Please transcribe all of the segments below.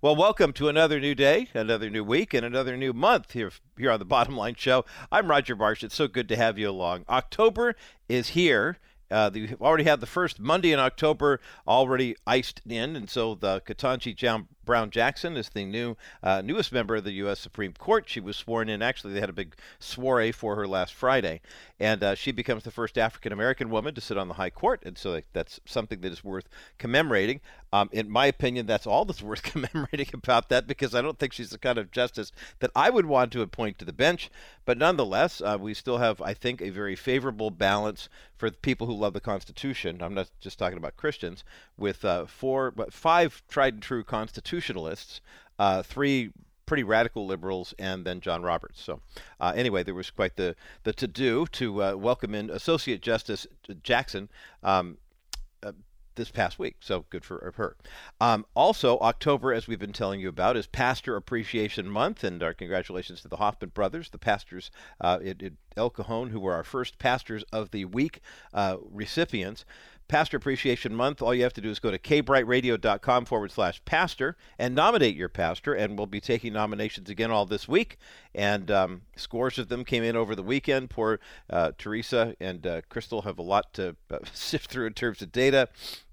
Well, welcome to another new day, another new week, and another new month here, here on the Bottom Line Show. I'm Roger Marsh. It's so good to have you along. October is here. Uh, we've already had the first Monday in October already iced in, and so the Ketanji Brown Jackson is the new uh, newest member of the U.S. Supreme Court. She was sworn in. Actually, they had a big soiree for her last Friday, and uh, she becomes the first African American woman to sit on the High Court. And so that's something that is worth commemorating. Um, in my opinion, that's all that's worth commemorating about that because I don't think she's the kind of justice that I would want to appoint to the bench. But nonetheless, uh, we still have, I think, a very favorable balance for the people who love the Constitution. I'm not just talking about Christians, with uh, four, but five tried and true constitutionalists, uh, three pretty radical liberals, and then John Roberts. So, uh, anyway, there was quite the, the to do to uh, welcome in Associate Justice Jackson. Um, uh, this past week, so good for her. Um, also, October, as we've been telling you about, is Pastor Appreciation Month, and our congratulations to the Hoffman brothers, the pastors uh, at, at El Cajon, who were our first pastors of the week uh, recipients. Pastor Appreciation Month, all you have to do is go to kbrightradio.com forward slash pastor and nominate your pastor. And we'll be taking nominations again all this week. And um, scores of them came in over the weekend. Poor uh, Teresa and uh, Crystal have a lot to uh, sift through in terms of data.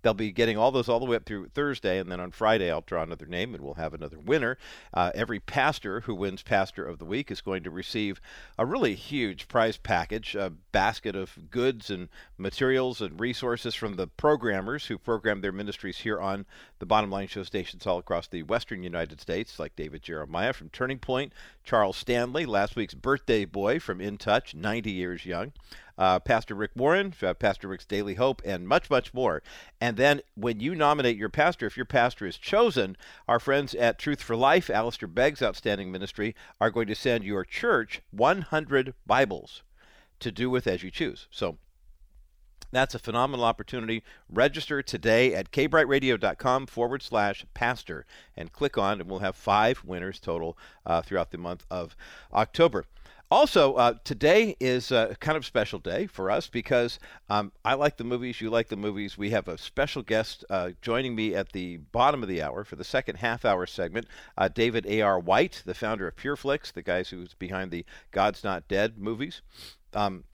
They'll be getting all those all the way up through Thursday, and then on Friday I'll draw another name and we'll have another winner. Uh, every pastor who wins Pastor of the Week is going to receive a really huge prize package, a basket of goods and materials and resources from the programmers who program their ministries here on the Bottom Line Show stations all across the western United States, like David Jeremiah from Turning Point, Charles Stanley, last week's birthday boy from In Touch, 90 years young uh, Pastor Rick Warren, uh, Pastor Rick's Daily Hope, and much, much more. And then when you nominate your pastor, if your pastor is chosen, our friends at Truth for Life, Alistair Begg's outstanding ministry, are going to send your church 100 Bibles to do with as you choose. So that's a phenomenal opportunity. Register today at kbrightradio.com forward slash pastor and click on, and we'll have five winners total uh, throughout the month of October. Also, uh, today is a kind of special day for us because um, I like the movies, you like the movies. We have a special guest uh, joining me at the bottom of the hour for the second half hour segment, uh, David A.R. White, the founder of PureFlix, the guys who's behind the God's Not Dead movies. Um,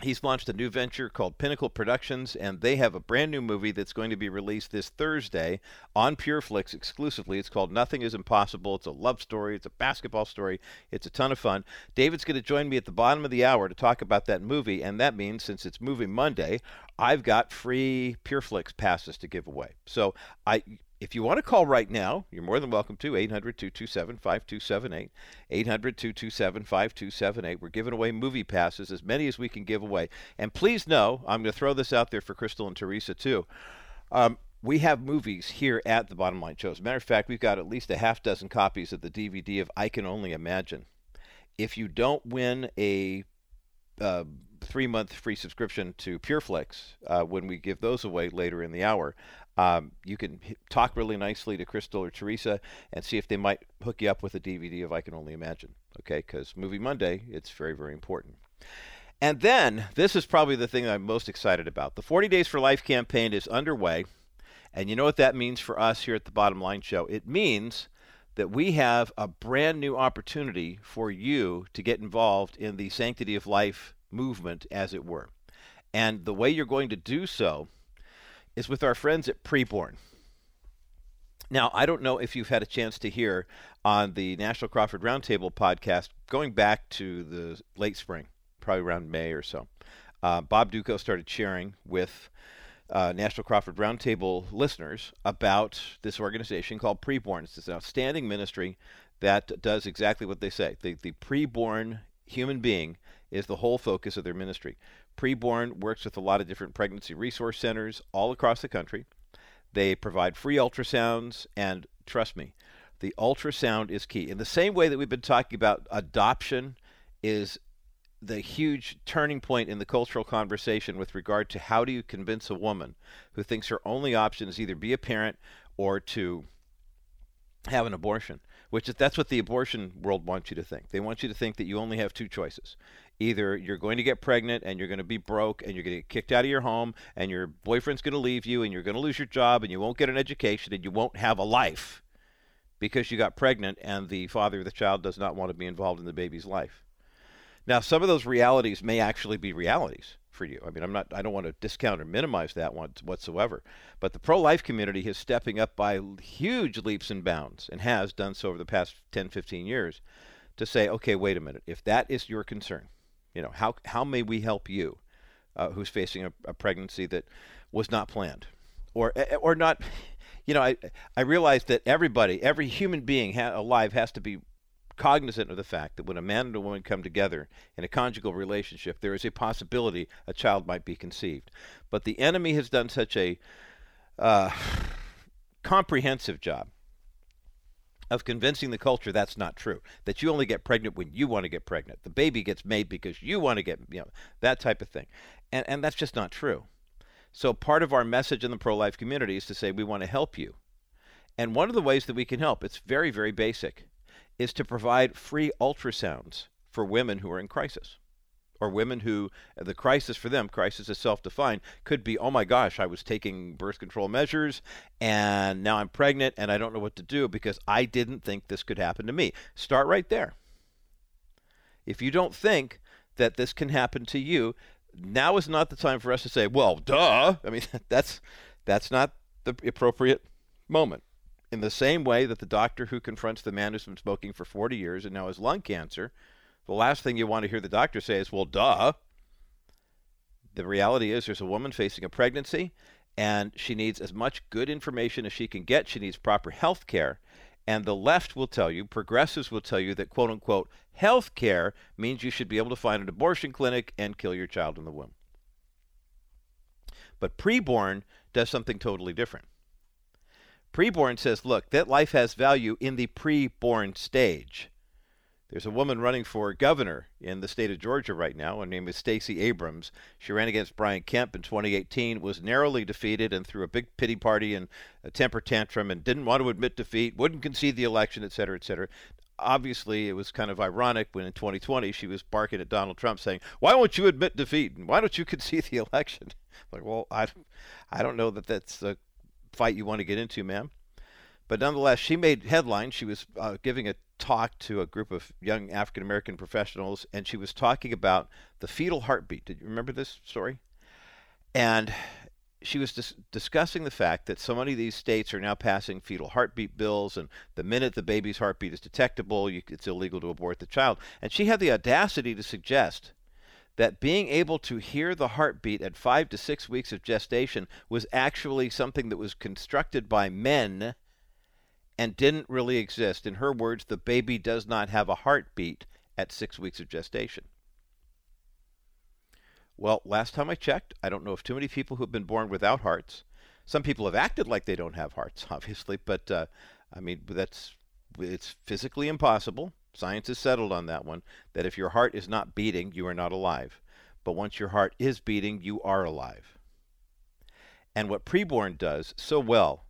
He's launched a new venture called Pinnacle Productions, and they have a brand new movie that's going to be released this Thursday on PureFlix exclusively. It's called Nothing is Impossible. It's a love story, it's a basketball story, it's a ton of fun. David's going to join me at the bottom of the hour to talk about that movie, and that means since it's Movie Monday, I've got free PureFlix passes to give away. So I if you want to call right now, you're more than welcome to 800 227 5278. 800 227 5278. We're giving away movie passes, as many as we can give away. And please know, I'm going to throw this out there for Crystal and Teresa too. Um, we have movies here at the Bottom Line Show. As a matter of fact, we've got at least a half dozen copies of the DVD of I Can Only Imagine. If you don't win a uh, three month free subscription to PureFlix uh, when we give those away later in the hour. Um, you can talk really nicely to Crystal or Teresa and see if they might hook you up with a DVD of I Can Only Imagine. Okay, because Movie Monday, it's very, very important. And then, this is probably the thing I'm most excited about. The 40 Days for Life campaign is underway. And you know what that means for us here at the Bottom Line Show? It means that we have a brand new opportunity for you to get involved in the Sanctity of Life movement, as it were. And the way you're going to do so is with our friends at Preborn. Now, I don't know if you've had a chance to hear on the National Crawford Roundtable podcast going back to the late spring, probably around May or so. Uh, Bob Dutko started sharing with uh, National Crawford Roundtable listeners about this organization called Preborn. It's an outstanding ministry that does exactly what they say. The, the preborn human being is the whole focus of their ministry. Preborn works with a lot of different pregnancy resource centers all across the country. They provide free ultrasounds, and trust me, the ultrasound is key. In the same way that we've been talking about adoption is the huge turning point in the cultural conversation with regard to how do you convince a woman who thinks her only option is either be a parent or to have an abortion which is that's what the abortion world wants you to think. They want you to think that you only have two choices. Either you're going to get pregnant and you're going to be broke and you're going to get kicked out of your home and your boyfriend's going to leave you and you're going to lose your job and you won't get an education and you won't have a life. because you got pregnant and the father of the child does not want to be involved in the baby's life. Now, some of those realities may actually be realities for you. I mean, I'm not I don't want to discount or minimize that one whatsoever. But the pro-life community is stepping up by huge leaps and bounds and has done so over the past 10, 15 years to say, okay, wait a minute. If that is your concern, you know, how how may we help you uh, who's facing a, a pregnancy that was not planned or eh, eh, or not you know, I I realize that everybody, every human being ha- alive has to be cognizant of the fact that when a man and a woman come together in a conjugal relationship, there is a possibility a child might be conceived. But the enemy has done such a uh, comprehensive job of convincing the culture that's not true. That you only get pregnant when you want to get pregnant. The baby gets made because you want to get, you know, that type of thing. And, and that's just not true. So part of our message in the pro-life community is to say we want to help you. And one of the ways that we can help, it's very, very basic is to provide free ultrasounds for women who are in crisis or women who uh, the crisis for them crisis is self-defined could be oh my gosh i was taking birth control measures and now i'm pregnant and i don't know what to do because i didn't think this could happen to me. Start right there. If you don't think that this can happen to you now is not the time for us to say well duh. I mean that's that's not the appropriate moment. In the same way that the doctor who confronts the man who's been smoking for 40 years and now has lung cancer, the last thing you want to hear the doctor say is, well, duh. The reality is there's a woman facing a pregnancy and she needs as much good information as she can get. She needs proper health care. And the left will tell you, progressives will tell you that quote unquote health care means you should be able to find an abortion clinic and kill your child in the womb. But preborn does something totally different. Preborn says, look, that life has value in the preborn stage. There's a woman running for governor in the state of Georgia right now. Her name is Stacey Abrams. She ran against Brian Kemp in 2018, was narrowly defeated, and threw a big pity party and a temper tantrum, and didn't want to admit defeat, wouldn't concede the election, et cetera, et cetera. Obviously, it was kind of ironic when in 2020 she was barking at Donald Trump, saying, "Why won't you admit defeat? And why don't you concede the election?" like, well, I, I don't know that that's a fight you want to get into, ma'am. But nonetheless, she made headlines. She was uh, giving a talk to a group of young African American professionals, and she was talking about the fetal heartbeat. Did you remember this story? And she was dis- discussing the fact that so many of these states are now passing fetal heartbeat bills, and the minute the baby's heartbeat is detectable, you, it's illegal to abort the child. And she had the audacity to suggest that being able to hear the heartbeat at five to six weeks of gestation was actually something that was constructed by men and didn't really exist. In her words, the baby does not have a heartbeat at six weeks of gestation. Well, last time I checked, I don't know if too many people who have been born without hearts. Some people have acted like they don't have hearts, obviously, but uh, I mean that's it's physically impossible. Science has settled on that one, that if your heart is not beating, you are not alive. But once your heart is beating, you are alive. And what preborn does so well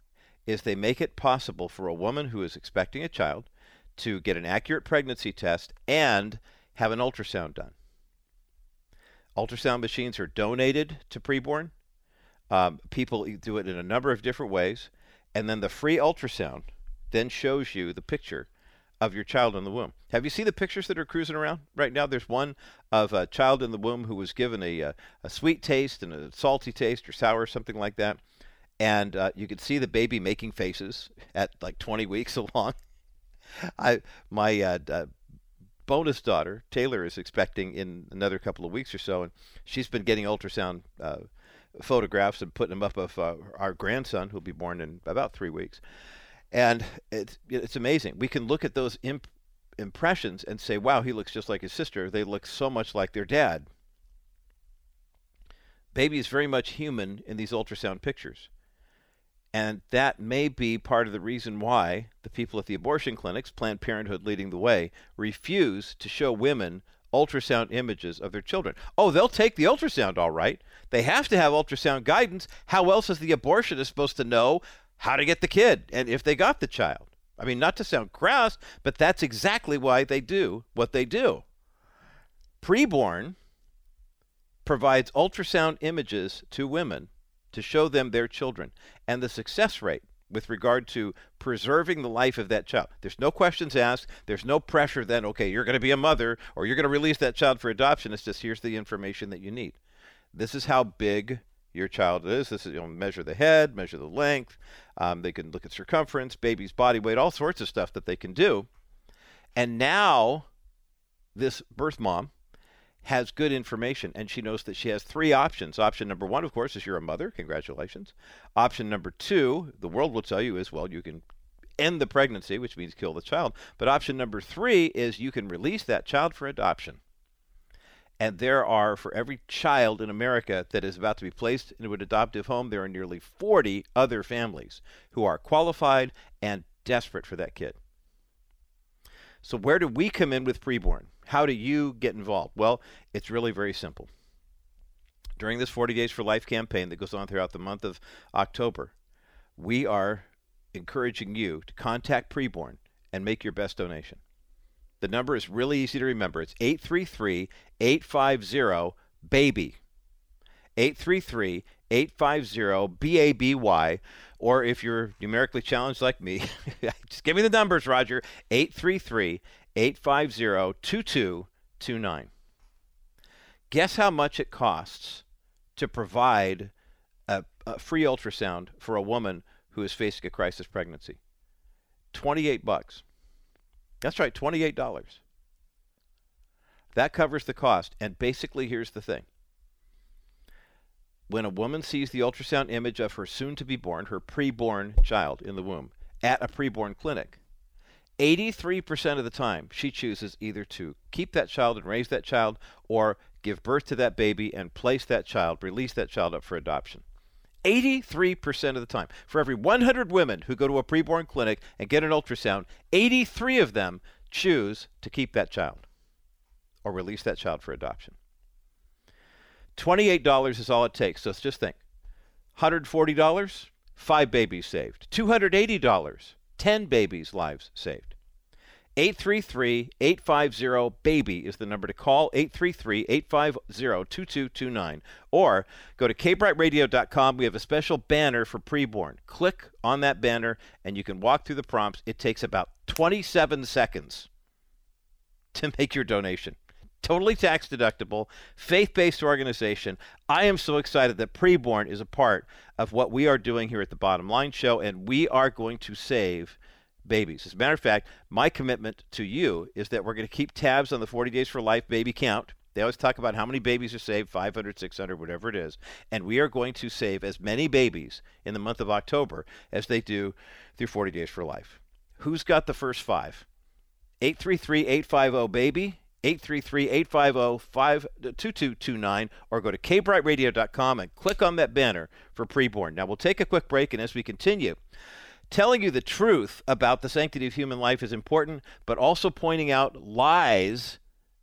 is they make it possible for a woman who is expecting a child to get an accurate pregnancy test and have an ultrasound done. Ultrasound machines are donated to preborn. Um, people do it in a number of different ways. And then the free ultrasound then shows you the picture of your child in the womb. Have you seen the pictures that are cruising around right now? There's one of a child in the womb who was given a, a, uh, a sweet taste and a salty taste or sour, something like that. And uh, you could see the baby making faces at like 20 weeks along. I my uh, uh, bonus daughter Taylor is expecting in another couple of weeks or so, and she's been getting ultrasound uh, photographs and putting them up of uh, our grandson who'll be born in about three weeks. And it's, it's amazing. We can look at those imp- impressions and say, wow, he looks just like his sister. They look so much like their dad. Baby is very much human in these ultrasound pictures. And that may be part of the reason why the people at the abortion clinics, Planned Parenthood leading the way, refuse to show women ultrasound images of their children. Oh, they'll take the ultrasound all right. They have to have ultrasound guidance. How else is the abortionist supposed to know how to get the kid and if they got the child. I mean, not to sound crass, but that's exactly why they do what they do. Preborn provides ultrasound images to women to show them their children, and the success rate with regard to preserving the life of that child. There's no questions asked. There's no pressure then, okay, you're going to be a mother or you're going to release that child for adoption. It's just here's the information that you need. This is how big your child is. This is you know, measure the head, measure the length. Um, they can look at circumference, baby's body weight, all sorts of stuff that they can do. And now, this birth mom has good information and she knows that she has three options. Option number one, of course, is you're a mother. Congratulations. Option number two, the world will tell you is well, you can end the pregnancy, which means kill the child. But option number three is you can release that child for adoption. And there are, for every child in America that is about to be placed into an adoptive home, there are nearly 40 other families who are qualified and desperate for that kid. So, where do we come in with preborn? How do you get involved? Well, it's really very simple. During this 40 Days for Life campaign that goes on throughout the month of October, we are encouraging you to contact preborn and make your best donation. The number is really easy to remember. It's 833 850 BABY. 833 850 BABY. Or if you're numerically challenged like me, just give me the numbers, Roger. 833 850 2229. Guess how much it costs to provide a, a free ultrasound for a woman who is facing a crisis pregnancy? 28 bucks. That's right, $28. That covers the cost. And basically, here's the thing when a woman sees the ultrasound image of her soon to be born, her preborn child in the womb, at a preborn clinic, 83% of the time she chooses either to keep that child and raise that child or give birth to that baby and place that child, release that child up for adoption. 83% of the time. For every 100 women who go to a preborn clinic and get an ultrasound, 83 of them choose to keep that child or release that child for adoption. $28 is all it takes. So let's just think $140, five babies saved. $280, 10 babies' lives saved. 833 850 BABY is the number to call. 833 850 2229. Or go to kbrightradio.com. We have a special banner for preborn. Click on that banner and you can walk through the prompts. It takes about 27 seconds to make your donation. Totally tax deductible, faith based organization. I am so excited that Preborn is a part of what we are doing here at the Bottom Line Show, and we are going to save babies. As a matter of fact, my commitment to you is that we're going to keep tabs on the 40 Days for Life baby count. They always talk about how many babies are saved 500, 600, whatever it is. And we are going to save as many babies in the month of October as they do through 40 Days for Life. Who's got the first five? 833 850 BABY. 833-850-2229 or go to kbrightradio.com and click on that banner for preborn. Now we'll take a quick break and as we continue, telling you the truth about the sanctity of human life is important, but also pointing out lies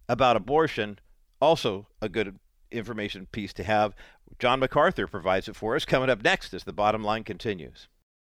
about abortion, also a good information piece to have. John MacArthur provides it for us coming up next as the bottom line continues.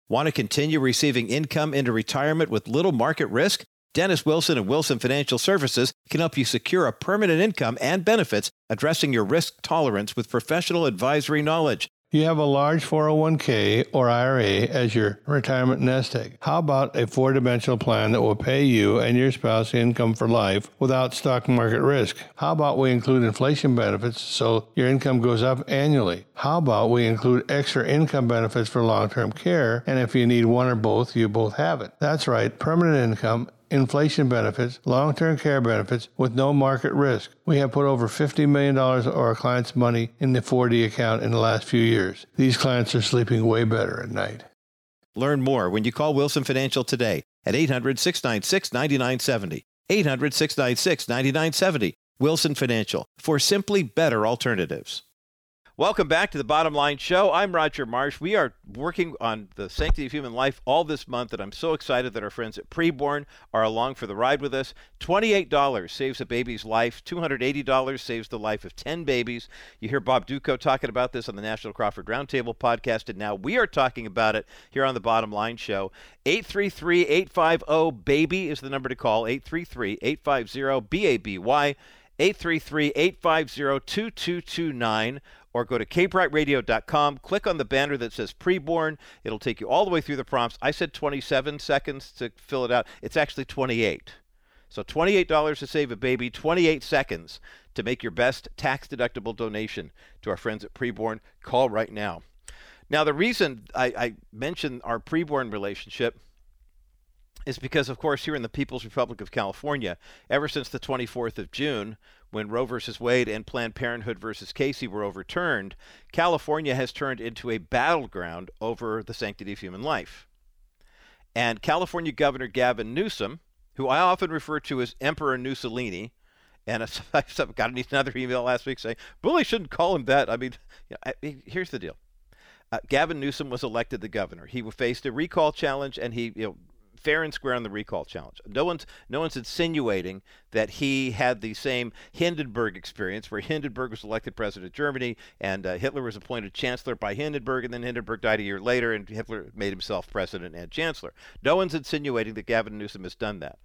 Want to continue receiving income into retirement with little market risk? Dennis Wilson and Wilson Financial Services can help you secure a permanent income and benefits addressing your risk tolerance with professional advisory knowledge. You have a large 401k or IRA as your retirement nest egg. How about a four dimensional plan that will pay you and your spouse income for life without stock market risk? How about we include inflation benefits so your income goes up annually? How about we include extra income benefits for long term care? And if you need one or both, you both have it. That's right, permanent income inflation benefits, long term care benefits with no market risk. We have put over $50 million of our clients' money in the 4D account in the last few years. These clients are sleeping way better at night. Learn more when you call Wilson Financial today at 800 696 9970. 800 696 9970. Wilson Financial for simply better alternatives. Welcome back to the Bottom Line Show. I'm Roger Marsh. We are working on the sanctity of human life all this month, and I'm so excited that our friends at Preborn are along for the ride with us. $28 saves a baby's life, $280 saves the life of 10 babies. You hear Bob Dutko talking about this on the National Crawford Roundtable podcast, and now we are talking about it here on the Bottom Line Show. 833 850 BABY is the number to call, 833 850 BABY. 833 850 2229 or go to kbrightradio.com. Click on the banner that says preborn. It'll take you all the way through the prompts. I said 27 seconds to fill it out. It's actually 28. So $28 to save a baby, 28 seconds to make your best tax deductible donation to our friends at Preborn. Call right now. Now, the reason I, I mentioned our preborn relationship is because, of course, here in the People's Republic of California, ever since the 24th of June, when Roe versus Wade and Planned Parenthood versus Casey were overturned, California has turned into a battleground over the sanctity of human life. And California Governor Gavin Newsom, who I often refer to as Emperor Mussolini, and I got another email last week saying, Bully shouldn't call him that. I mean, I, here's the deal. Uh, Gavin Newsom was elected the governor. He faced a recall challenge, and he, you know, fair and square on the recall challenge. No one's no one's insinuating that he had the same Hindenburg experience, where Hindenburg was elected president of Germany, and uh, Hitler was appointed chancellor by Hindenburg, and then Hindenburg died a year later, and Hitler made himself president and chancellor. No one's insinuating that Gavin Newsom has done that.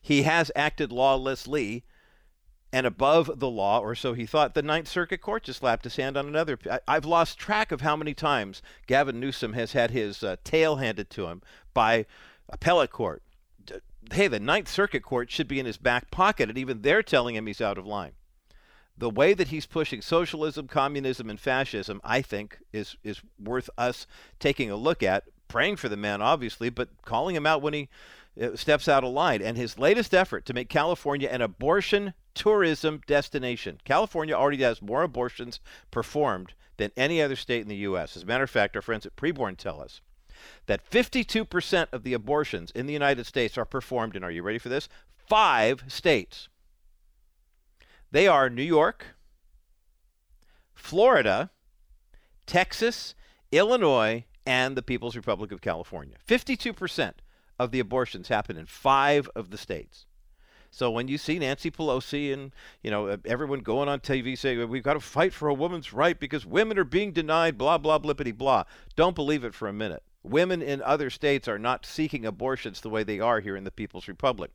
He has acted lawlessly and above the law, or so he thought. The Ninth Circuit Court just slapped his hand on another. I, have lost track of how many times Gavin Newsom has had his uh, tail handed to him by appellate court. Hey, the Ninth Circuit Court should be in his back pocket, and even they're telling him he's out of line. The way that he's pushing socialism, communism, and fascism, I think, is is worth us taking a look at. Praying for the man, obviously, but calling him out when he uh, steps out of line. And his latest effort to make California an abortion tourism destination. California already has more abortions performed than any other state in the U.S. As a matter of fact, our friends at Preborn tell us that 52% of the abortions in the United States are performed in, are you ready for this? Five states. They are New York, Florida, Texas, Illinois, and the People's Republic of California. 52% of the abortions happen in five of the states. So when you see Nancy Pelosi and you know everyone going on TV saying we've got to fight for a woman's right because women are being denied, blah blah blippity blah, don't believe it for a minute. Women in other states are not seeking abortions the way they are here in the People's Republic.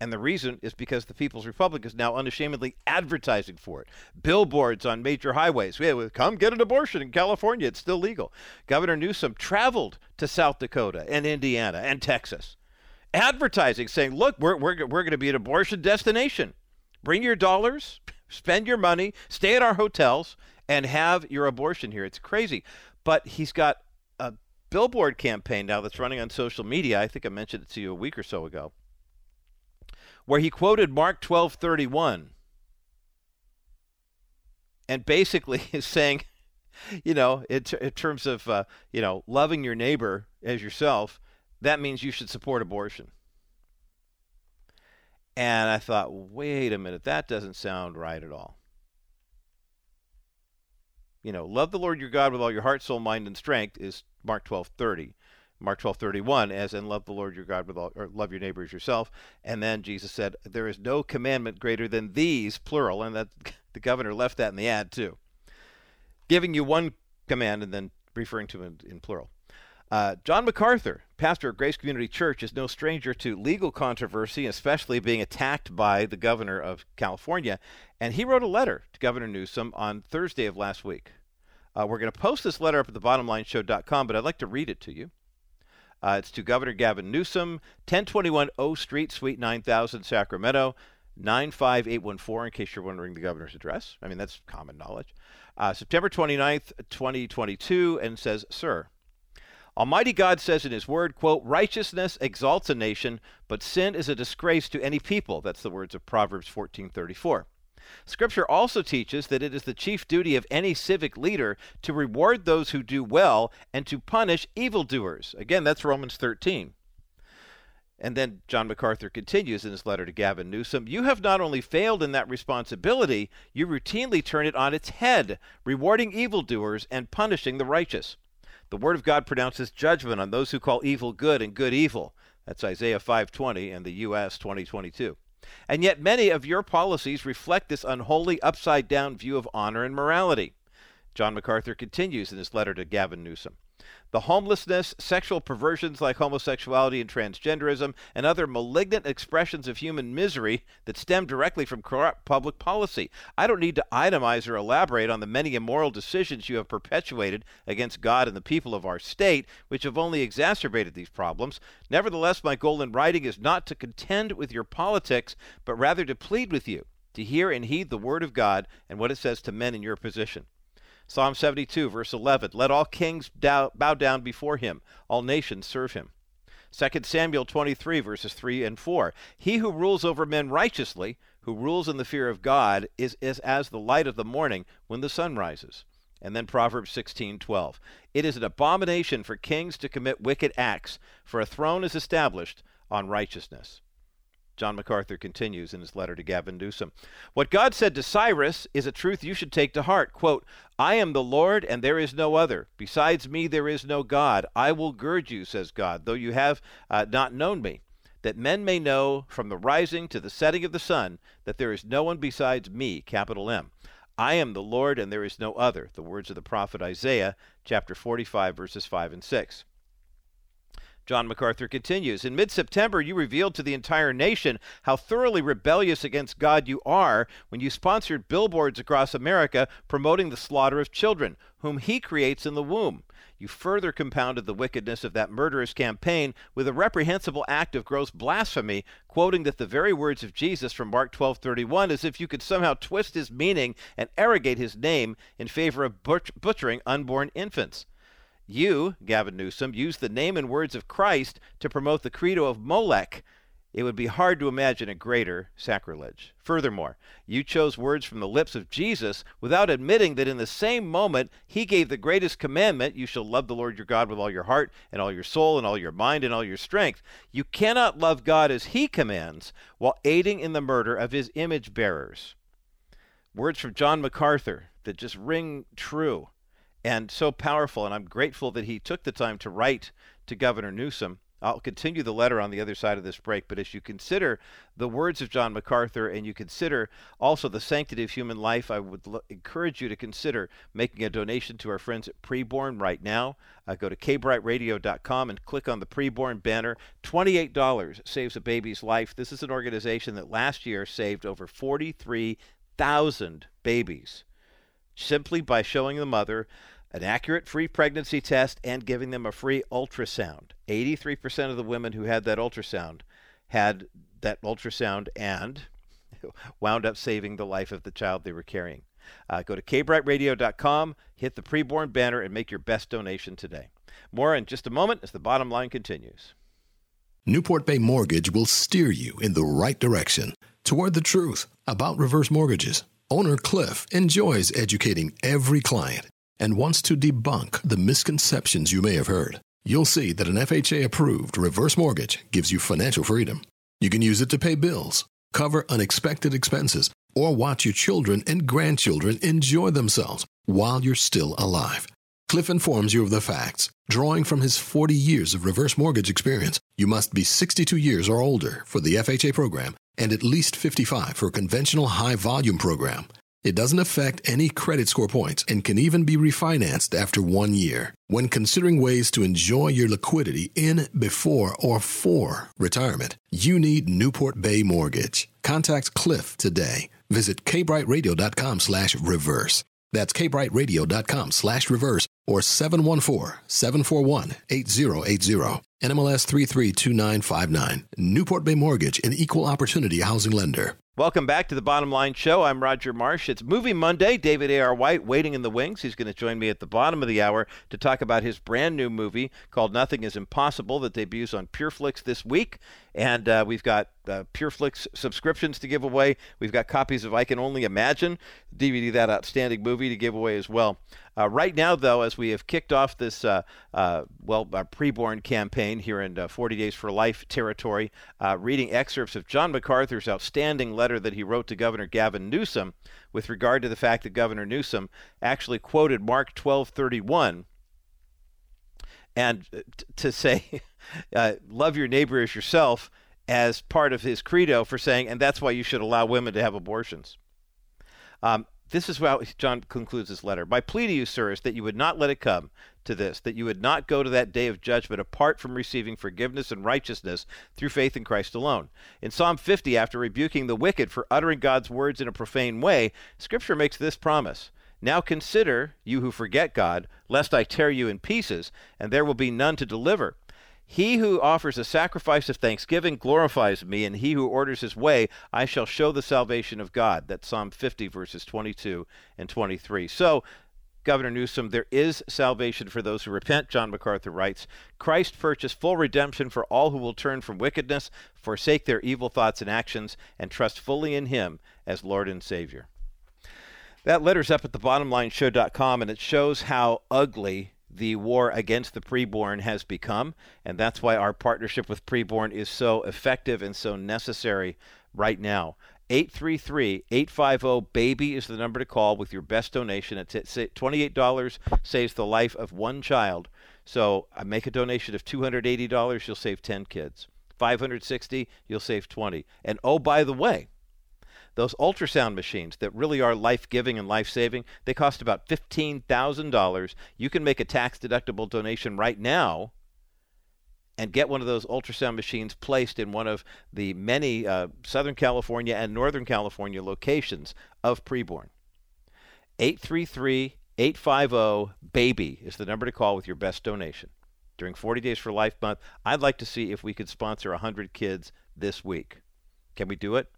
And the reason is because the People's Republic is now unashamedly advertising for it. Billboards on major highways. Yeah, come get an abortion in California. It's still legal. Governor Newsom traveled to South Dakota and Indiana and Texas, advertising, saying, look, we're, we're, we're going to be an abortion destination. Bring your dollars, spend your money, stay at our hotels, and have your abortion here. It's crazy. But he's got billboard campaign now that's running on social media. I think I mentioned it to you a week or so ago, where he quoted Mark 12:31 and basically is saying, you know, in, t- in terms of uh, you know loving your neighbor as yourself, that means you should support abortion. And I thought, wait a minute, that doesn't sound right at all. You know, love the Lord your God with all your heart, soul, mind, and strength is Mark 12:30. Mark 12:31 as in love the Lord your God with all or love your neighbor as yourself. And then Jesus said, "There is no commandment greater than these, plural." And that the governor left that in the ad too, giving you one command and then referring to it in plural. Uh, John MacArthur, pastor of Grace Community Church, is no stranger to legal controversy, especially being attacked by the governor of California. And he wrote a letter to Governor Newsom on Thursday of last week. Uh, we're going to post this letter up at the thebottomlineshow.com, but I'd like to read it to you. Uh, it's to Governor Gavin Newsom, 1021 O Street, Suite 9000, Sacramento, 95814, in case you're wondering the governor's address. I mean, that's common knowledge. Uh, September 29th, 2022, and says, Sir, Almighty God says in his word, quote, righteousness exalts a nation, but sin is a disgrace to any people. That's the words of Proverbs 14:34. Scripture also teaches that it is the chief duty of any civic leader to reward those who do well and to punish evildoers. Again, that's Romans 13. And then John MacArthur continues in his letter to Gavin Newsom You have not only failed in that responsibility, you routinely turn it on its head, rewarding evildoers and punishing the righteous. The word of God pronounces judgment on those who call evil good and good evil. That's Isaiah 5:20 and the US 2022. And yet many of your policies reflect this unholy upside down view of honor and morality. John MacArthur continues in his letter to Gavin Newsom. The homelessness, sexual perversions like homosexuality and transgenderism, and other malignant expressions of human misery that stem directly from corrupt public policy. I don't need to itemize or elaborate on the many immoral decisions you have perpetuated against God and the people of our state, which have only exacerbated these problems. Nevertheless, my goal in writing is not to contend with your politics, but rather to plead with you to hear and heed the word of God and what it says to men in your position. Psalm 72, verse 11 Let all kings bow down before him, all nations serve him. 2 Samuel 23, verses 3 and 4 He who rules over men righteously, who rules in the fear of God, is, is as the light of the morning when the sun rises. And then Proverbs 16:12. It is an abomination for kings to commit wicked acts, for a throne is established on righteousness. John MacArthur continues in his letter to Gavin Newsom. What God said to Cyrus is a truth you should take to heart. Quote, I am the Lord, and there is no other. Besides me, there is no God. I will gird you, says God, though you have uh, not known me, that men may know from the rising to the setting of the sun that there is no one besides me, capital M. I am the Lord, and there is no other. The words of the prophet Isaiah, chapter 45, verses 5 and 6. John MacArthur continues In mid September, you revealed to the entire nation how thoroughly rebellious against God you are when you sponsored billboards across America promoting the slaughter of children, whom He creates in the womb. You further compounded the wickedness of that murderous campaign with a reprehensible act of gross blasphemy, quoting that the very words of Jesus from Mark 12:31 as if you could somehow twist his meaning and arrogate his name in favor of butch- butchering unborn infants. You, Gavin Newsom, used the name and words of Christ to promote the credo of Molech. It would be hard to imagine a greater sacrilege. Furthermore, you chose words from the lips of Jesus without admitting that in the same moment he gave the greatest commandment you shall love the Lord your God with all your heart and all your soul and all your mind and all your strength. You cannot love God as he commands while aiding in the murder of his image bearers. Words from John MacArthur that just ring true and so powerful. And I'm grateful that he took the time to write to Governor Newsom. I'll continue the letter on the other side of this break, but as you consider the words of John MacArthur and you consider also the sanctity of human life, I would l- encourage you to consider making a donation to our friends at Preborn right now. Uh, go to kbrightradio.com and click on the Preborn banner. $28 saves a baby's life. This is an organization that last year saved over 43,000 babies simply by showing the mother an accurate free pregnancy test and giving them a free ultrasound. 83% of the women who had that ultrasound had that ultrasound and wound up saving the life of the child they were carrying. Uh, go to kbrightradio.com, hit the preborn banner, and make your best donation today. More in just a moment as the bottom line continues. Newport Bay Mortgage will steer you in the right direction toward the truth about reverse mortgages. Owner Cliff enjoys educating every client and wants to debunk the misconceptions you may have heard. You'll see that an FHA approved reverse mortgage gives you financial freedom. You can use it to pay bills, cover unexpected expenses, or watch your children and grandchildren enjoy themselves while you're still alive. Cliff informs you of the facts. Drawing from his 40 years of reverse mortgage experience, you must be 62 years or older for the FHA program and at least 55 for a conventional high volume program. It doesn't affect any credit score points and can even be refinanced after one year. When considering ways to enjoy your liquidity in, before, or for retirement, you need Newport Bay Mortgage. Contact Cliff today. Visit kbrightradio.com slash reverse. That's kbrightradio.com slash reverse or 714-741-8080. NMLS 332959. Newport Bay Mortgage, an equal opportunity housing lender. Welcome back to the Bottom Line Show. I'm Roger Marsh. It's Movie Monday. David A.R. White waiting in the wings. He's going to join me at the bottom of the hour to talk about his brand new movie called Nothing is Impossible that debuts on PureFlix this week. And uh, we've got uh, PureFlix subscriptions to give away. We've got copies of I Can Only Imagine, DVD, that outstanding movie to give away as well. Uh, right now, though, as we have kicked off this, uh, uh, well, our preborn campaign here in uh, 40 Days for Life territory, uh, reading excerpts of John MacArthur's outstanding letter that he wrote to Governor Gavin Newsom with regard to the fact that Governor Newsom actually quoted Mark 12:31 and t- to say, uh, love your neighbor as yourself as part of his credo for saying, and that's why you should allow women to have abortions. Um, this is how John concludes his letter. My plea to you, sir, is that you would not let it come to this, that you would not go to that day of judgment apart from receiving forgiveness and righteousness through faith in Christ alone. In Psalm 50, after rebuking the wicked for uttering God's words in a profane way, Scripture makes this promise. Now consider, you who forget God, lest I tear you in pieces, and there will be none to deliver. He who offers a sacrifice of thanksgiving glorifies me, and he who orders his way, I shall show the salvation of God. That's Psalm 50, verses 22 and 23. So, Governor Newsom, there is salvation for those who repent, John MacArthur writes. Christ purchased full redemption for all who will turn from wickedness, forsake their evil thoughts and actions, and trust fully in him as Lord and Savior. That letter's up at the thebottomlineshow.com, and it shows how ugly the war against the preborn has become. And that's why our partnership with preborn is so effective and so necessary right now. 833 850 BABY is the number to call with your best donation. It's $28 saves the life of one child. So I make a donation of $280, you'll save 10 kids. 560, you'll save 20. And oh, by the way, those ultrasound machines that really are life giving and life saving, they cost about $15,000. You can make a tax deductible donation right now and get one of those ultrasound machines placed in one of the many uh, Southern California and Northern California locations of preborn. 833 850 BABY is the number to call with your best donation. During 40 Days for Life Month, I'd like to see if we could sponsor 100 kids this week. Can we do it?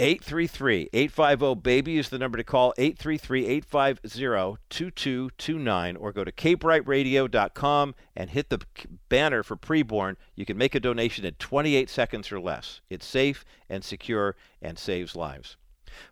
833 850 BABY is the number to call 833 850 2229 or go to kbrightradio.com and hit the banner for preborn. You can make a donation in 28 seconds or less. It's safe and secure and saves lives.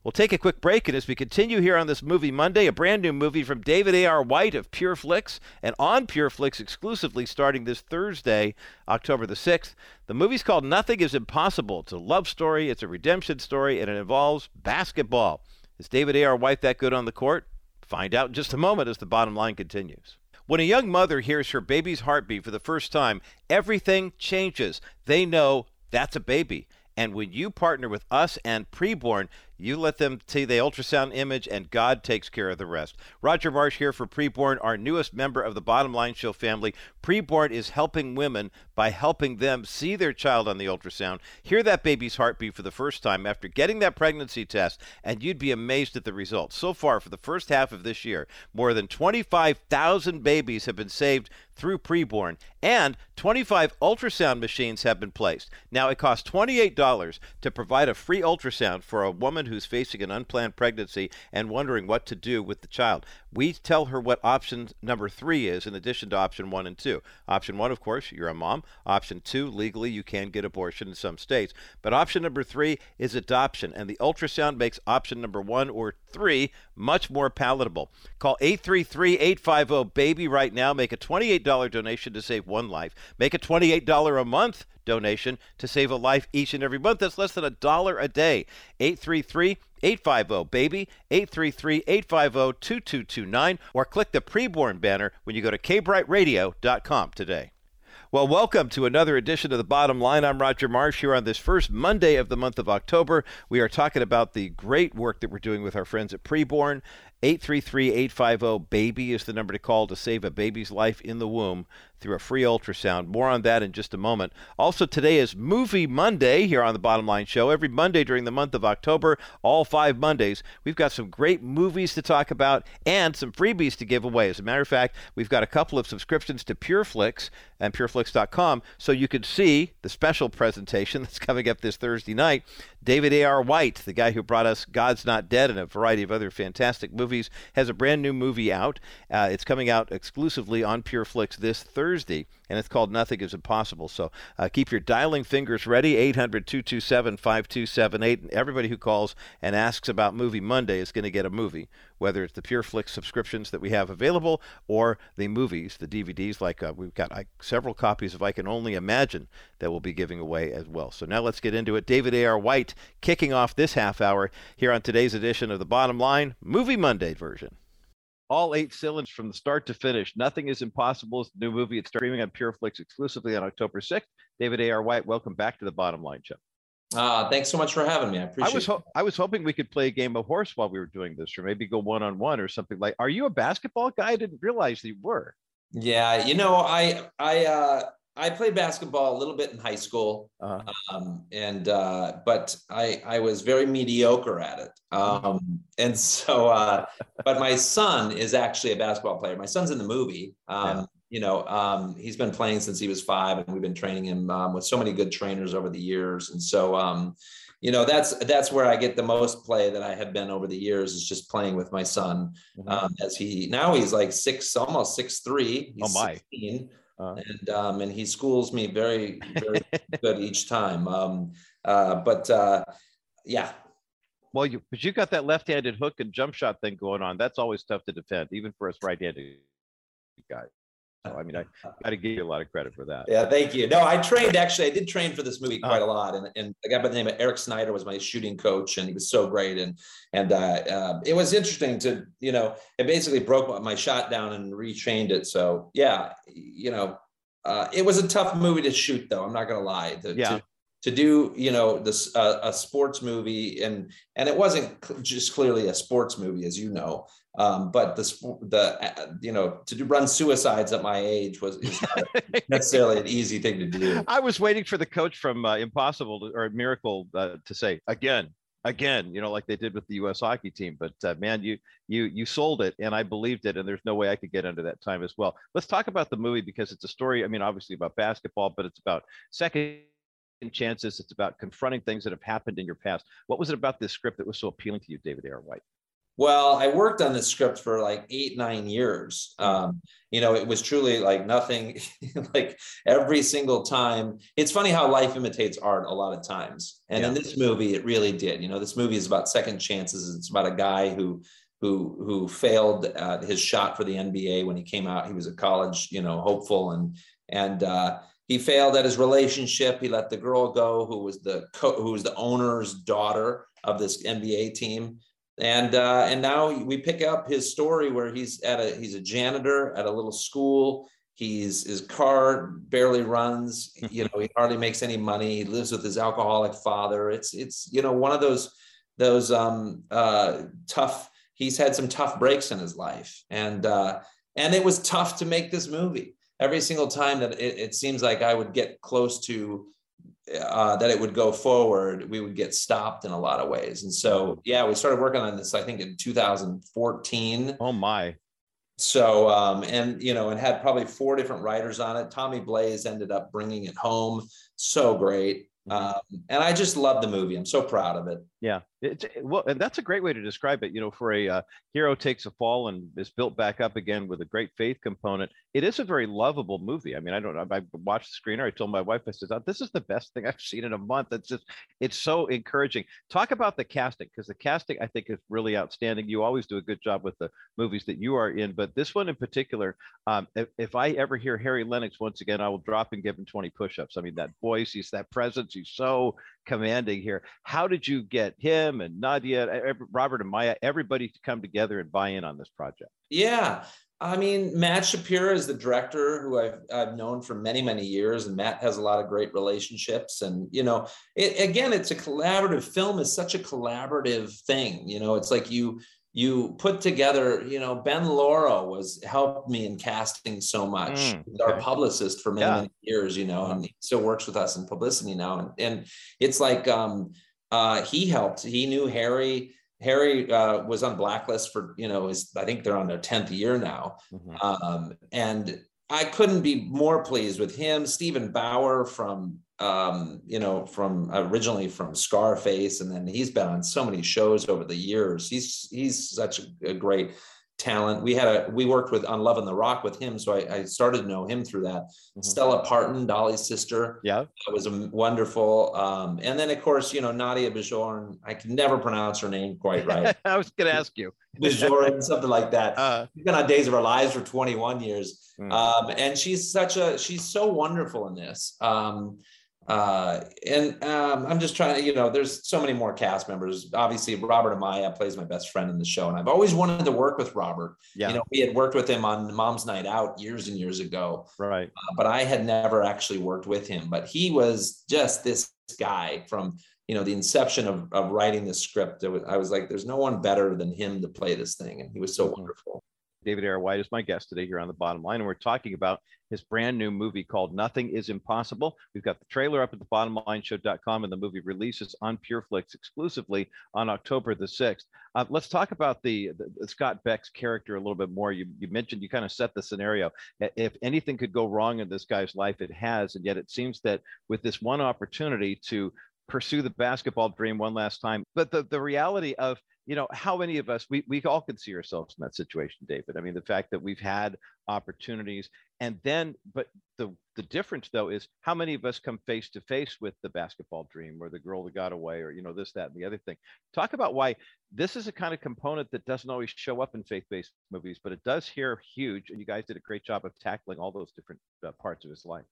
We'll take a quick break, and as we continue here on this Movie Monday, a brand new movie from David A.R. White of Pure Flix and on Pure Flix exclusively starting this Thursday, October the 6th. The movie's called Nothing is Impossible. It's a love story, it's a redemption story, and it involves basketball. Is David A.R. White that good on the court? Find out in just a moment as the bottom line continues. When a young mother hears her baby's heartbeat for the first time, everything changes. They know that's a baby. And when you partner with us and preborn, you let them see the ultrasound image, and God takes care of the rest. Roger Marsh here for Preborn, our newest member of the Bottom Line Show family. Preborn is helping women by helping them see their child on the ultrasound, hear that baby's heartbeat for the first time after getting that pregnancy test, and you'd be amazed at the results. So far, for the first half of this year, more than 25,000 babies have been saved through preborn, and 25 ultrasound machines have been placed. Now, it costs $28 to provide a free ultrasound for a woman who's facing an unplanned pregnancy and wondering what to do with the child. We tell her what option number three is in addition to option one and two. Option one, of course, you're a mom. Option two, legally, you can get abortion in some states. But option number three is adoption, and the ultrasound makes option number one or three much more palatable. Call 833 850 BABY right now. Make a $28 donation to save one life. Make a $28 a month donation to save a life each and every month. That's less than a dollar a day. 833 850 BABY, 833 850 2229, or click the preborn banner when you go to kbrightradio.com today. Well, welcome to another edition of the Bottom Line. I'm Roger Marsh here on this first Monday of the month of October. We are talking about the great work that we're doing with our friends at Preborn. 833 850 BABY is the number to call to save a baby's life in the womb through a free ultrasound. More on that in just a moment. Also, today is Movie Monday here on the Bottom Line Show. Every Monday during the month of October, all five Mondays, we've got some great movies to talk about and some freebies to give away. As a matter of fact, we've got a couple of subscriptions to PureFlix and PureFlix.com so you can see the special presentation that's coming up this Thursday night. David A.R. White, the guy who brought us God's Not Dead and a variety of other fantastic movies, has a brand new movie out. Uh, it's coming out exclusively on PureFlix this Thursday, and it's called Nothing is Impossible. So uh, keep your dialing fingers ready 800 227 5278. And everybody who calls and asks about Movie Monday is going to get a movie, whether it's the PureFlix subscriptions that we have available or the movies, the DVDs. Like uh, we've got several copies of I Can Only Imagine that we'll be giving away as well. So now let's get into it. David A.R. White kicking off this half hour here on today's edition of the Bottom Line Movie Monday version. All eight cylinders from the start to finish. Nothing is impossible. It's the new movie. It's streaming on PureFlix exclusively on October 6th. David A.R. White, welcome back to the Bottom Line Show. Uh, thanks so much for having me. I appreciate. I was ho- I was hoping we could play a game of horse while we were doing this, or maybe go one on one or something like. Are you a basketball guy? I didn't realize you were. Yeah, you know, I I uh, I played basketball a little bit in high school, uh-huh. um, and uh, but I I was very mediocre at it. Um, and so, uh, but my son is actually a basketball player. My son's in the movie. Um, yeah you know, um, he's been playing since he was five, and we've been training him um, with so many good trainers over the years. And so, um, you know, that's that's where I get the most play that I have been over the years is just playing with my son. Mm-hmm. Um, as he now he's like six, almost six three. He's oh my. 16, uh, and um, and he schools me very very good each time. Um, uh, but uh, yeah, well, you but you got that left-handed hook and jump shot thing going on. That's always tough to defend, even for us right-handed guys. I mean, I got to give you a lot of credit for that. Yeah, thank you. No, I trained actually. I did train for this movie quite uh-huh. a lot, and and a guy by the name of Eric Snyder was my shooting coach, and he was so great. And and uh, uh, it was interesting to you know, it basically broke my shot down and retrained it. So yeah, you know, uh, it was a tough movie to shoot, though. I'm not gonna lie. To, yeah. To, to do you know this uh, a sports movie and and it wasn't just clearly a sports movie as you know um, but the the uh, you know to do, run suicides at my age was not necessarily an easy thing to do. I was waiting for the coach from uh, Impossible to, or Miracle uh, to say again, again, you know, like they did with the U.S. hockey team. But uh, man, you you you sold it, and I believed it, and there's no way I could get under that time as well. Let's talk about the movie because it's a story. I mean, obviously about basketball, but it's about second chances. It's about confronting things that have happened in your past. What was it about this script that was so appealing to you, David A.R. White? Well, I worked on this script for like eight, nine years. Um, you know, it was truly like nothing, like every single time. It's funny how life imitates art a lot of times. And yeah. in this movie, it really did. You know, this movie is about second chances. It's about a guy who who who failed uh, his shot for the NBA when he came out. He was a college, you know, hopeful and and uh, he failed at his relationship. He let the girl go, who was the co- who was the owner's daughter of this NBA team and uh, and now we pick up his story where he's at a he's a janitor at a little school. He's his car barely runs. You know, he hardly makes any money. He lives with his alcoholic father. It's it's you know one of those those um, uh, tough. He's had some tough breaks in his life, and uh, and it was tough to make this movie. Every single time that it, it seems like I would get close to uh, that it would go forward, we would get stopped in a lot of ways. And so, yeah, we started working on this, I think in 2014. Oh my. So, um, and, you know, and had probably four different writers on it. Tommy Blaze ended up bringing it home. So great. Mm-hmm. Um, and I just love the movie. I'm so proud of it. Yeah, it's well, and that's a great way to describe it. You know, for a uh, hero takes a fall and is built back up again with a great faith component. It is a very lovable movie. I mean, I don't. I watched the screener. I told my wife, I said, oh, "This is the best thing I've seen in a month." It's just, it's so encouraging. Talk about the casting because the casting I think is really outstanding. You always do a good job with the movies that you are in, but this one in particular, um, if, if I ever hear Harry Lennix once again, I will drop and give him 20 push-ups. I mean, that voice, he's that presence, he's so commanding here. How did you get him and Nadia, Robert Amaya, everybody to come together and buy in on this project? Yeah. I mean, Matt Shapiro is the director who I've, I've known for many, many years, and Matt has a lot of great relationships. And, you know, it, again, it's a collaborative film is such a collaborative thing. You know, it's like you, you put together, you know, Ben Laura was helped me in casting so much. Mm, okay. Our publicist for many, yeah. many years, you know, and he still works with us in publicity now. And, and it's like um, uh, he helped. He knew Harry. Harry uh, was on blacklist for, you know, his, I think they're on their 10th year now. Mm-hmm. Um, and I couldn't be more pleased with him. Steven Bauer from um, you know, from originally from Scarface, and then he's been on so many shows over the years. He's he's such a, great talent. We had a we worked with on Love and the Rock with him, so I, I started to know him through that. Mm-hmm. Stella Parton, Dolly's sister, yeah, that was a wonderful. Um, and then of course, you know, Nadia Bajorn. I can never pronounce her name quite right. I was going to ask you Bajorn, something like that. Uh, She's been on Days of Our Lives for 21 years, mm. um, and she's such a she's so wonderful in this. Um, uh, and um, I'm just trying to, you know, there's so many more cast members. Obviously, Robert Amaya plays my best friend in the show, and I've always wanted to work with Robert. Yeah. You know, we had worked with him on Mom's Night Out years and years ago. Right. Uh, but I had never actually worked with him. But he was just this guy from you know the inception of, of writing the script was, i was like there's no one better than him to play this thing and he was so mm-hmm. wonderful david a.r. white is my guest today here on the bottom line and we're talking about his brand new movie called nothing is impossible. We've got the trailer up at the bottomlineshow.com and the movie releases on pureflix exclusively on october the 6th uh, let's talk about the, the, the, scott peck's character a little bit more. You, you mentioned you kind of set the scenario. If anything could go wrong in this guy's life it has and yet it seems that with this one opportunity to pursue the basketball dream one last time. But the, the reality of, you know, how many of us, we, we all can see ourselves in that situation, David. I mean, the fact that we've had opportunities and then, but the, the difference though is how many of us come face to face with the basketball dream or the girl that got away or, you know, this, that, and the other thing. Talk about why this is a kind of component that doesn't always show up in faith-based movies, but it does here huge. And you guys did a great job of tackling all those different uh, parts of his life.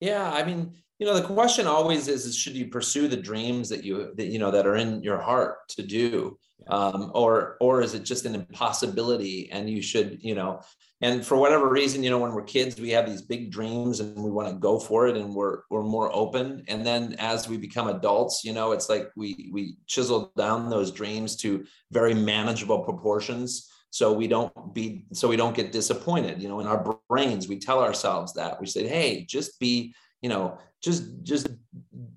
Yeah, I mean, you know, the question always is, is should you pursue the dreams that you that you know that are in your heart to do, um, or or is it just an impossibility and you should, you know, and for whatever reason, you know, when we're kids, we have these big dreams and we want to go for it and we're we're more open. And then as we become adults, you know, it's like we we chisel down those dreams to very manageable proportions so we don't be so we don't get disappointed you know in our brains we tell ourselves that. We say hey just be you know just just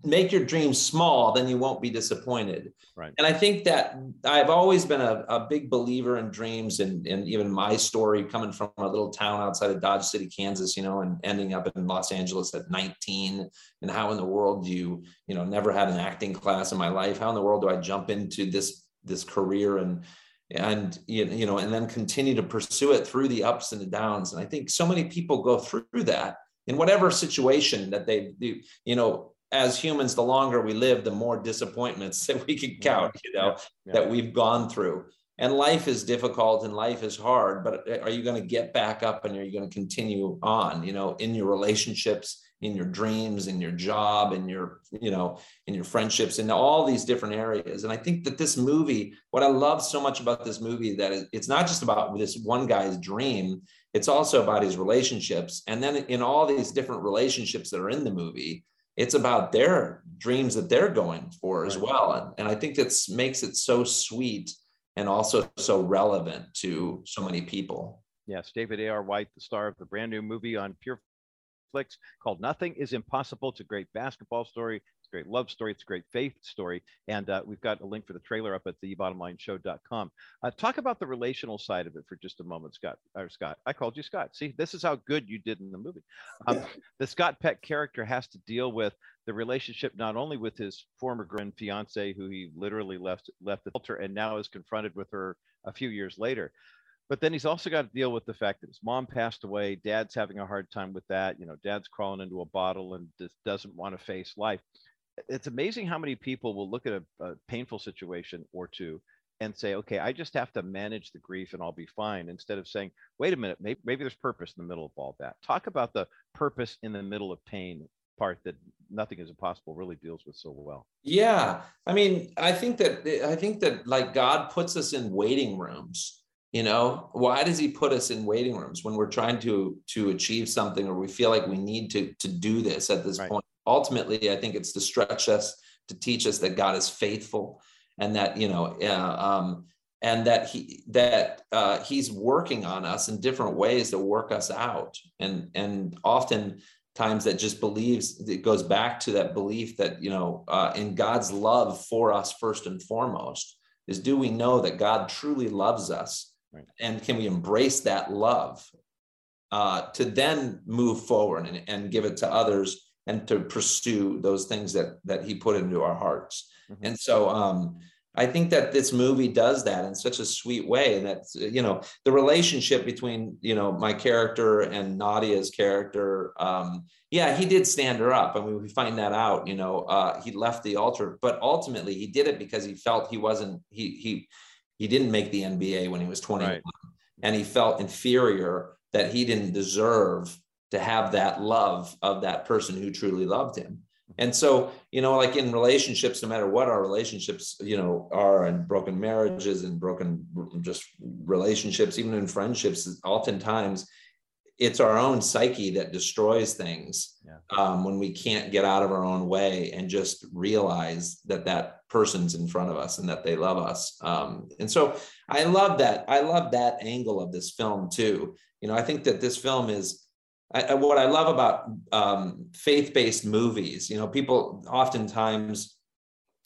make your dreams small then you won't be disappointed. Right. And i think that i've always been a, a big believer in dreams and, and even my story coming from a little town outside of dodge city kansas you know and ending up in los angeles at 19 and how in the world do you you know never had an acting class in my life how in the world do i jump into this this career and and you know and then continue to pursue it through the ups and the downs. And i think so many people go through that in whatever situation that they do. You know as humans the longer we live the more disappointments that we can count you know yeah, yeah. that we've gone through. And life is difficult and life is hard but eh, are you going to get back up and are you going to continue on you know in your relationships in your dreams in your job in your you know in your friendships in all these different areas. And i think that this movie what i love so much about this movie that it's not just about this one guy's dream it's also about his relationships. And then in all these different relationships that are in the movie it's about their dreams that they're going for as well. And, and i think that makes it so sweet and also so relevant to so many people. Yes, David a r. White, the star of the brand new movie on Pure Netflix called Nothing is Impossible. It's a great basketball story. It's a great love story. It's a great faith story. And uh, we've got a link for the trailer up at the bottomlineshow.com. Uh, talk about the relational side of it for just a moment, Scott. Or Scott, I called you Scott. See, this is how good you did in the movie. Um, the Scott Peck character has to deal with the relationship not only with his former grand fiance, who he literally left left the altar, and now is confronted with her a few years later, but then he's also got to deal with the fact that his mom passed away. Dad's having a hard time with that. You know, dad's crawling into a bottle and just doesn't want to face life. It's amazing how many people will look at a, a painful situation or two and say, okay, I just have to manage the grief and I'll be fine. Instead of saying, wait a minute, maybe, maybe there's purpose in the middle of all that. Talk about the purpose in the middle of pain part that nothing is impossible really deals with so well. Yeah. I mean, I think that, I think that like God puts us in waiting rooms you know why does he put us in waiting rooms when we're trying to to achieve something or we feel like we need to to do this at this right. point ultimately i think it's to stretch us to teach us that god is faithful and that you know uh, um, and that he that uh, he's working on us in different ways to work us out and and often times that just believes it goes back to that belief that you know uh, in god's love for us first and foremost is do we know that god truly loves us Right. And can we embrace that love uh, to then move forward and, and give it to others and to pursue those things that that he put into our hearts. Mm-hmm. And so um, I think that this movie does that in such a sweet way. And that's, you know, the relationship between, you know, my character and Nadia's character. Um, yeah, he did stand her up. I mean, we find that out, you know, uh, he left the altar, but ultimately he did it because he felt he wasn't, he, he, he didn't make the NBA when he was 21 right. and he felt inferior that he didn't deserve to have that love of that person who truly loved him. And so, you know, like in relationships, no matter what our relationships, you know, are and broken marriages and broken just relationships, even in friendships, oftentimes it's our own psyche that destroys things yeah. um, when we can't get out of our own way and just realize that that person's in front of us and that they love us. Um, and so I love that. I love that angle of this film too. You know, I think that this film is I, what I love about um, faith-based movies. You know, people oftentimes.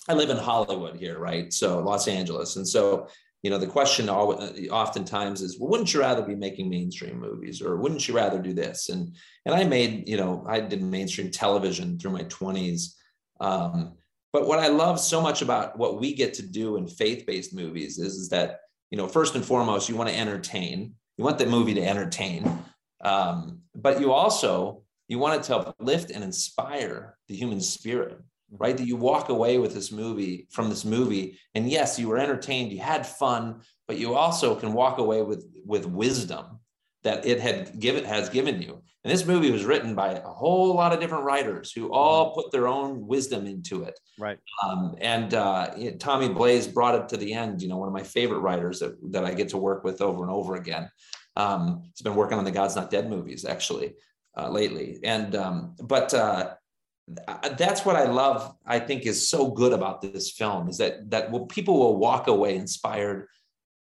I live in Hollywood here, right? So Los Angeles, and so you know the question oftentimes is well wouldn't you rather be making mainstream movies or wouldn't you rather do this? And and i made you know i did mainstream television through my 20s um, but what i love so much about what we get to do in faith-based movies is, is that you know first and foremost you want to entertain you want the movie to entertain um, but you also you want it to uplift and inspire the human spirit right? That you walk away with this movie from this movie, and yes, you were entertained, you had fun, but you also can walk away with with wisdom that it had given has given you. And this movie was written by a whole lot of different writers who all put their own wisdom into it. Right. Um, and uh, Tommy Blaze brought it to the end. You know, one of my favorite writers that, that I get to work with over and over again. Um, he's been working on the God's Not Dead movies actually uh, lately. And um, but uh, that's what I love. I think is so good about this film is that that will, people will walk away inspired,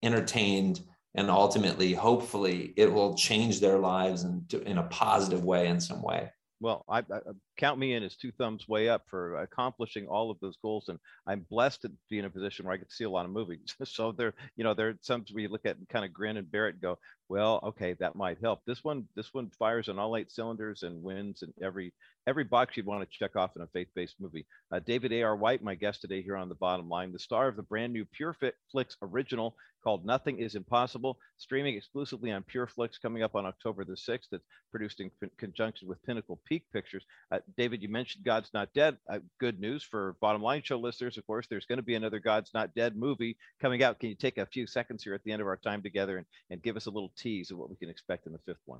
entertained, and ultimately, hopefully, it will change their lives in, in a positive way in some way. Well, I, I, count me in as two thumbs way up for accomplishing all of those goals, and I'm blessed to be in a position where I get to see a lot of movies. so there, you know, there are some we look at and kind of grin and bear it and go, well, okay, that might help. This one, this one fires on all eight cylinders and wins in every every box you'd want to check off in a faith-based movie. Uh, David A.R. White, my guest today here on the bottom line, the star of the brand new Pure PureFlix original called Nothing is Impossible, streaming exclusively on Pure PureFlix coming up on October the 6th. It's produced in conjunction with Pinnacle Peak Pictures. Uh, David, you mentioned God's Not Dead. Uh, good news for Bottom Line Show listeners. Of course, there's going to be another God's Not Dead movie coming out. Can you take a few seconds here at the end of our time together and, and give us a little tease of what we can expect in the fifth one?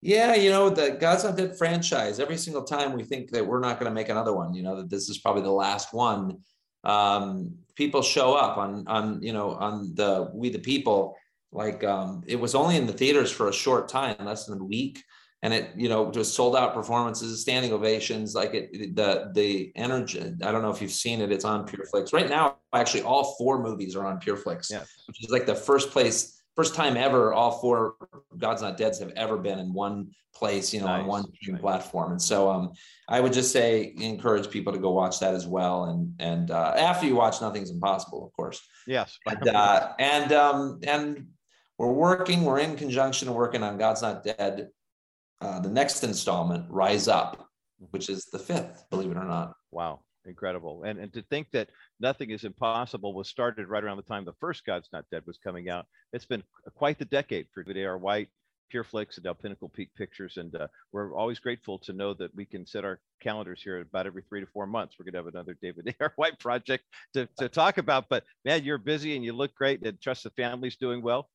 Yeah, you know, the God's Not Dead franchise, every single time we think that we're not going to make another one, you know, that this is probably the last one. Um, people show up on, on, you know, on the We the People. Like um, it was only in the theaters for a short time, less than a week and it you know just sold out performances standing ovations like it the the energy i don't know if you've seen it it's on pureflix right now actually all four movies are on pureflix yeah. which is like the first place first time ever all four god's not deads have ever been in one place you know nice. on one nice. platform and so um i would just say encourage people to go watch that as well and and uh, after you watch nothing's impossible of course yes and uh, and um and we're working we're in conjunction working on god's not dead uh, the next installment, Rise Up, mm-hmm. which is the fifth, believe it or not. Wow, incredible. And, and to think that Nothing is Impossible was started right around the time the first God's Not Dead was coming out. It's been quite the decade for David A.R. White, PureFlix, and now Pinnacle Peak Pictures. And uh, we're always grateful to know that we can set our calendars here about every three to four months. We're going to have another David A.R. White project to, to talk about. But man, you're busy and you look great and trust the family's doing well.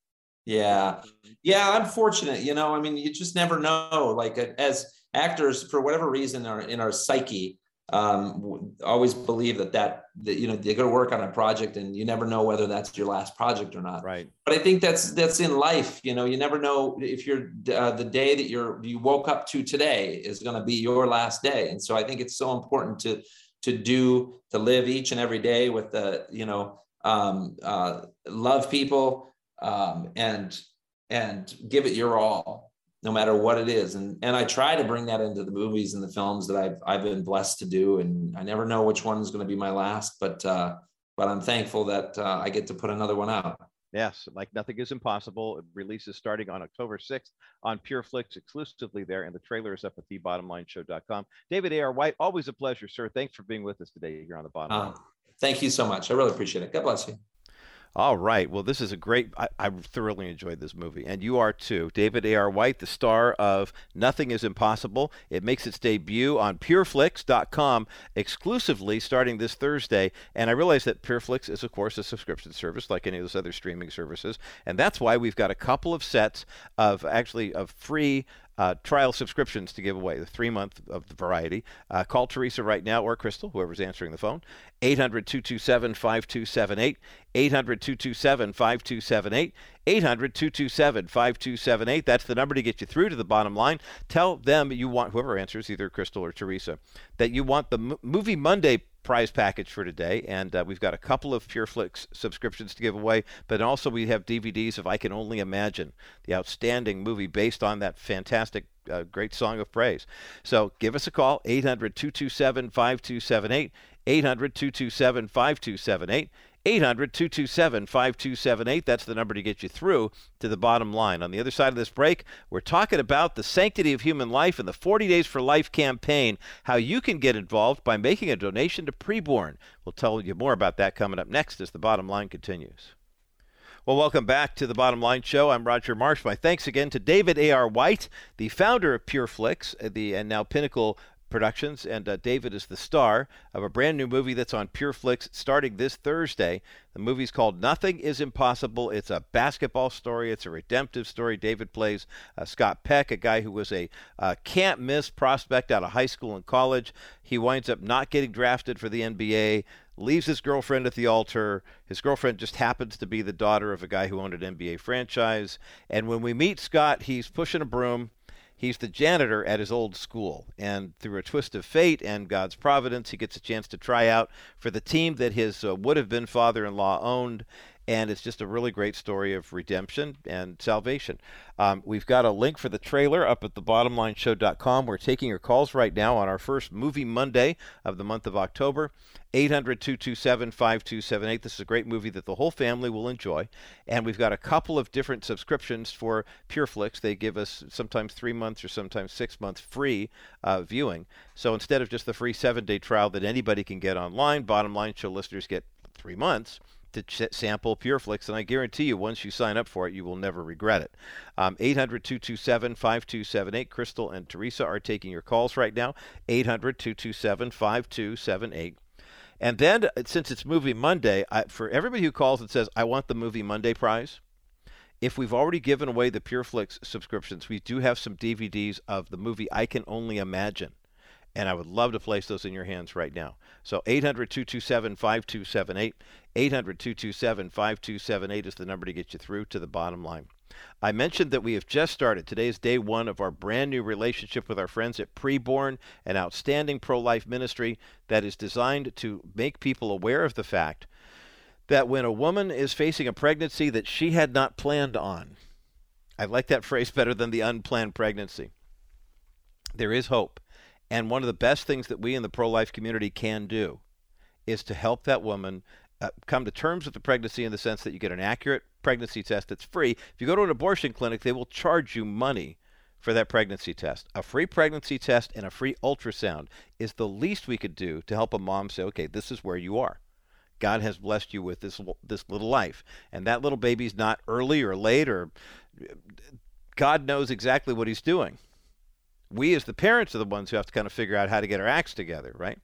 Yeah. Yeah, I'm fortunate, you know, I mean, you just never know like as actors for whatever reason are in our psyche um always believe that that, that you know they're going to work on a project and you never know whether that's your last project or not. Right. But i think that's that's in life you know you never know if you're uh, the day that you're you woke up to today is going to be your last day. And so i think it's so important to to do to live each and every day with the you know um uh love people um, and and give it your all no matter what it is. And and i try to bring that into the movies and the films that i've i've been blessed to do. And i never know which one is going to be my last but uh but i'm thankful that uh, i get to put another one out. Yes like nothing is impossible it releases starting on october 6th on pureflix exclusively there and the trailer is up at thebottomlineshow.com david a.r white always a pleasure sir. Thanks for being with us today here on the bottom uh, thank you so much. I really appreciate it. God bless you all right. Well, this is a great. I, I, thoroughly enjoyed this movie, and you are too. David A.R. White, the star of Nothing Is Impossible. It makes its debut on PureFlix.com exclusively starting this Thursday. And I realize that PureFlix is, of course, a subscription service like any of those other streaming services, and that's why we've got a couple of sets of actually of free uh, trial subscriptions to give away, the three month of the variety. Uh, call Teresa right now or Crystal, whoever's answering the phone, 800 227 5278. 800 227 5278. 800 227 5278. That's the number to get you through to the bottom line. Tell them you want, whoever answers, either Crystal or Teresa, that you want the M- Movie Monday prize package for today. And uh, we've got a couple of PureFlix subscriptions to give away, but also we have DVDs of I Can Only Imagine, the outstanding movie based on that fantastic uh, great song of praise. So give us a call, 800 227 5278. 800 227 5278. 800 227 5278. That's the number to get you through to the bottom line. On the other side of this break, we're talking about the sanctity of human life and the 40 Days for Life campaign, how you can get involved by making a donation to preborn. We'll tell you more about that coming up next as the bottom line continues. Well, welcome back to the Bottom Line Show. I'm Roger Marsh. My thanks again to David A.R. White, the founder of PureFlix, uh, the and now Pinnacle Productions, and uh, David is the star of a brand new movie that's on PureFlix starting this Thursday. The movie's called Nothing is Impossible. It's a basketball story, it's a redemptive story. David plays uh, Scott Peck, a guy who was a uh, can't miss prospect out of high school and college. He winds up not getting drafted for the NBA, leaves his girlfriend at the altar. His girlfriend just happens to be the daughter of a guy who owned an NBA franchise. And when we meet Scott, he's pushing a broom he's the janitor at his old school. And through a twist of fate and God's providence, he gets a chance to try out for the team that his uh, would have been father in law owned and it's just a really great story of redemption and salvation. Um, we've got a link for the trailer up at thebottomlineshow.com. We're taking your calls right now on our first Movie Monday of the month of October. 800 227 5278. This is a great movie that the whole family will enjoy. And we've got a couple of different subscriptions for PureFlix. They give us sometimes three months or sometimes six months free uh, viewing. So instead of just the free seven day trial that anybody can get online, Bottom Line Show listeners get three months to ch- sample PureFlix, and I guarantee you, once you sign up for it, you will never regret it. Um, 800 227 5278. Crystal and Teresa are taking your calls right now. 800 227 5278. And then, uh, since it's Movie Monday, I, for everybody who calls and says, I want the Movie Monday prize, if we've already given away the PureFlix subscriptions, we do have some DVDs of the movie I Can Only Imagine and I would love to place those in your hands right now. So 800 227 5278. 800 227 5278 is the number to get you through to the bottom line. I mentioned that we have just started. Today is day one of our brand new relationship with our friends at Preborn, an outstanding pro life ministry that is designed to make people aware of the fact that when a woman is facing a pregnancy that she had not planned on, I like that phrase better than the unplanned pregnancy, there is hope. And one of the best things that we in the pro life community can do is to help that woman uh, come to terms with the pregnancy in the sense that you get an accurate pregnancy test that's free. If you go to an abortion clinic, they will charge you money for that pregnancy test. A free pregnancy test and a free ultrasound is the least we could do to help a mom say, okay, this is where you are. God has blessed you with this this little life, and that little baby's not early or late or God knows exactly what He's doing we as the parents are the ones who have to kind of figure out how to get our acts together, right?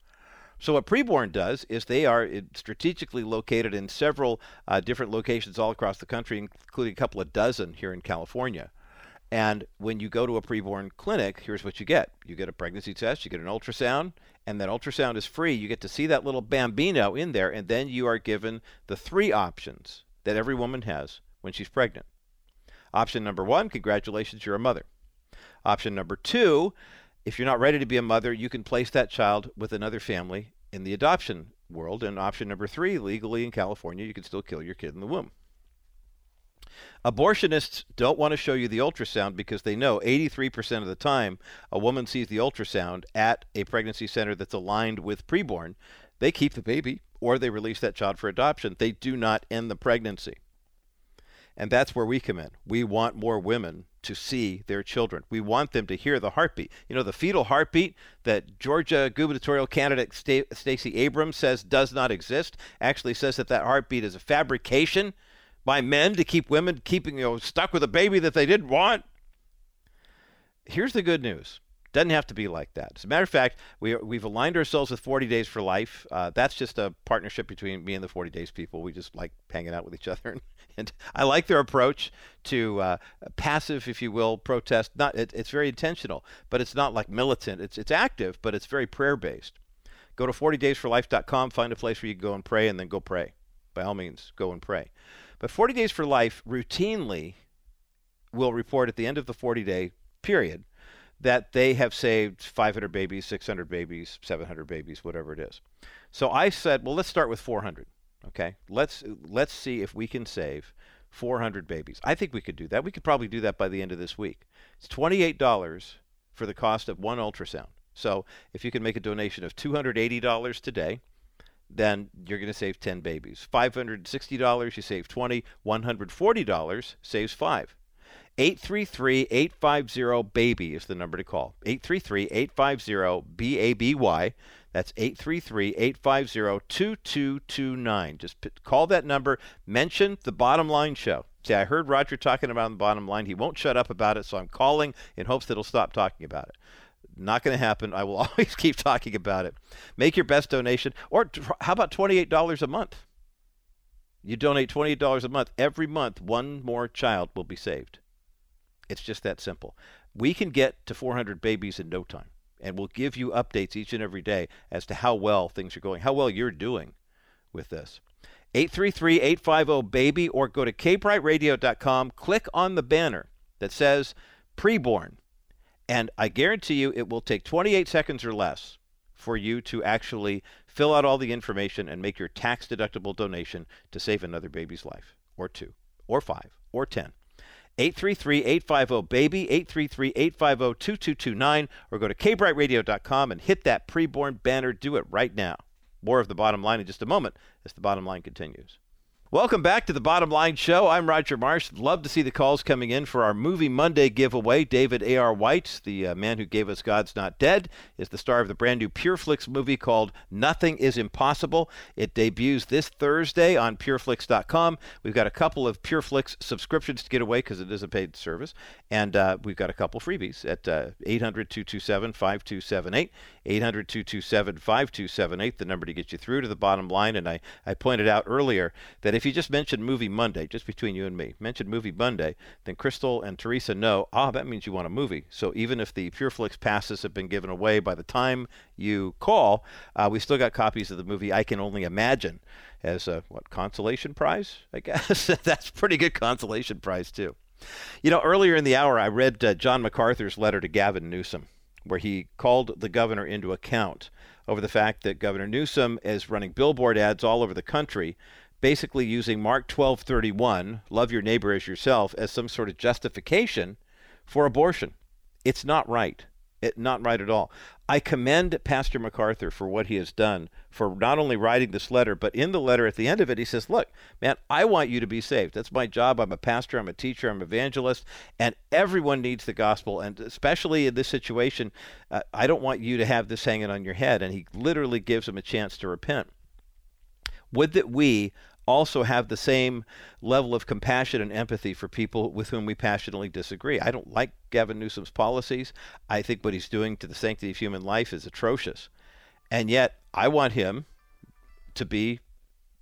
So what Preborn does is they are strategically located in several uh, different locations all across the country, including a couple of dozen here in California. And when you go to a preborn clinic, here's what you get. You get a pregnancy test, you get an ultrasound, and that ultrasound is free. You get to see that little bambino in there, and then you are given the three options that every woman has when she's pregnant. Option number one, congratulations, you're a mother. Option number two, if you're not ready to be a mother, you can place that child with another family in the adoption world. And option number three, legally in California, you can still kill your kid in the womb. Abortionists don't want to show you the ultrasound because they know 83% of the time a woman sees the ultrasound at a pregnancy center that's aligned with preborn. They keep the baby or they release that child for adoption. They do not end the pregnancy. And that's where we come in. We want more women to see their children. We want them to hear the heartbeat. You know, the fetal heartbeat that Georgia gubernatorial candidate Stacey Abrams says does not exist, actually says that that heartbeat is a fabrication by men to keep women keeping, you know, stuck with a baby that they didn't want. Here's the good news Doesn't have to be like that. As a matter of fact, we, we've aligned ourselves with 40 Days for Life. Uh, that's just a partnership between me and the 40 Days people. We just like hanging out with each other. And, and I like their approach to uh, passive, if you will, protest. Not it, It's very intentional, but it's not like militant. It's, it's active, but it's very prayer based. Go to 40daysforlife.com, find a place where you can go and pray, and then go pray. By all means, go and pray. But 40 Days for Life routinely will report at the end of the 40 day period that they have saved 500 babies, 600 babies, 700 babies, whatever it is. So I said, well, let's start with 400. Okay, let's let's see if we can save 400 babies. I think we could do that. We could probably do that by the end of this week. It's $28 for the cost of one ultrasound. So if you can make a donation of $280 today, then you're going to save 10 babies. $560, you save 20. $140 saves 5. 833-850-BABY is the number to call. 833-850-BABY. That's 833-850-2229. Just p- call that number. Mention the bottom line show. See, I heard Roger talking about the bottom line. He won't shut up about it, so I'm calling in hopes that he'll stop talking about it. Not going to happen. I will always keep talking about it. Make your best donation. Or how about $28 a month? You donate $28 a month. Every month, one more child will be saved. It's just that simple. We can get to 400 babies in no time, and we'll give you updates each and every day as to how well things are going, how well you're doing with this. 833-850-BABY or go to kbrightradio.com, click on the banner that says preborn, and I guarantee you it will take 28 seconds or less for you to actually fill out all the information and make your tax deductible donation to save another baby's life, or two, or five, or 10. 833-850-BABY, 833-850-2229, or go to kbrightradio.com and hit that preborn banner. Do it right now. More of the bottom line in just a moment as the bottom line continues. Welcome back to the Bottom Line Show. I'm Roger Marsh. Love to see the calls coming in for our Movie Monday giveaway. David A.R. White, the uh, man who gave us God's Not Dead, is the star of the brand new PureFlix movie called Nothing is Impossible. It debuts this Thursday on PureFlix.com. We've got a couple of PureFlix subscriptions to get away because it is a paid service. And uh, we've got a couple freebies at uh, 800 227 5278. 800 227 5278, the number to get you through to the bottom line. And I, I pointed out earlier that if you just mention Movie Monday, just between you and me, mention Movie Monday, then Crystal and Teresa know, ah, that means you want a movie. So even if the PureFlix passes have been given away by the time you call, uh, we still got copies of the movie I Can Only Imagine as a, what, consolation prize, I guess? That's pretty good consolation prize, too. You know, earlier in the hour, I read uh, John MacArthur's letter to Gavin Newsom where he called the governor into account over the fact that Governor Newsom is running billboard ads all over the country, basically using Mark 12:31, love your neighbor as yourself, as some sort of justification for abortion. It's not right. It, not right at all. I commend Pastor MacArthur for what he has done for not only writing this letter, but in the letter at the end of it, he says, Look, man, I want you to be saved. That's my job. I'm a pastor, I'm a teacher, I'm an evangelist, and everyone needs the gospel. And especially in this situation, uh, I don't want you to have this hanging on your head. And he literally gives them a chance to repent. Would that we also have the same level of compassion and empathy for people with whom we passionately disagree. I don't like Gavin Newsom's policies. I think what he's doing to the sanctity of human life is atrocious. And yet, I want him to be,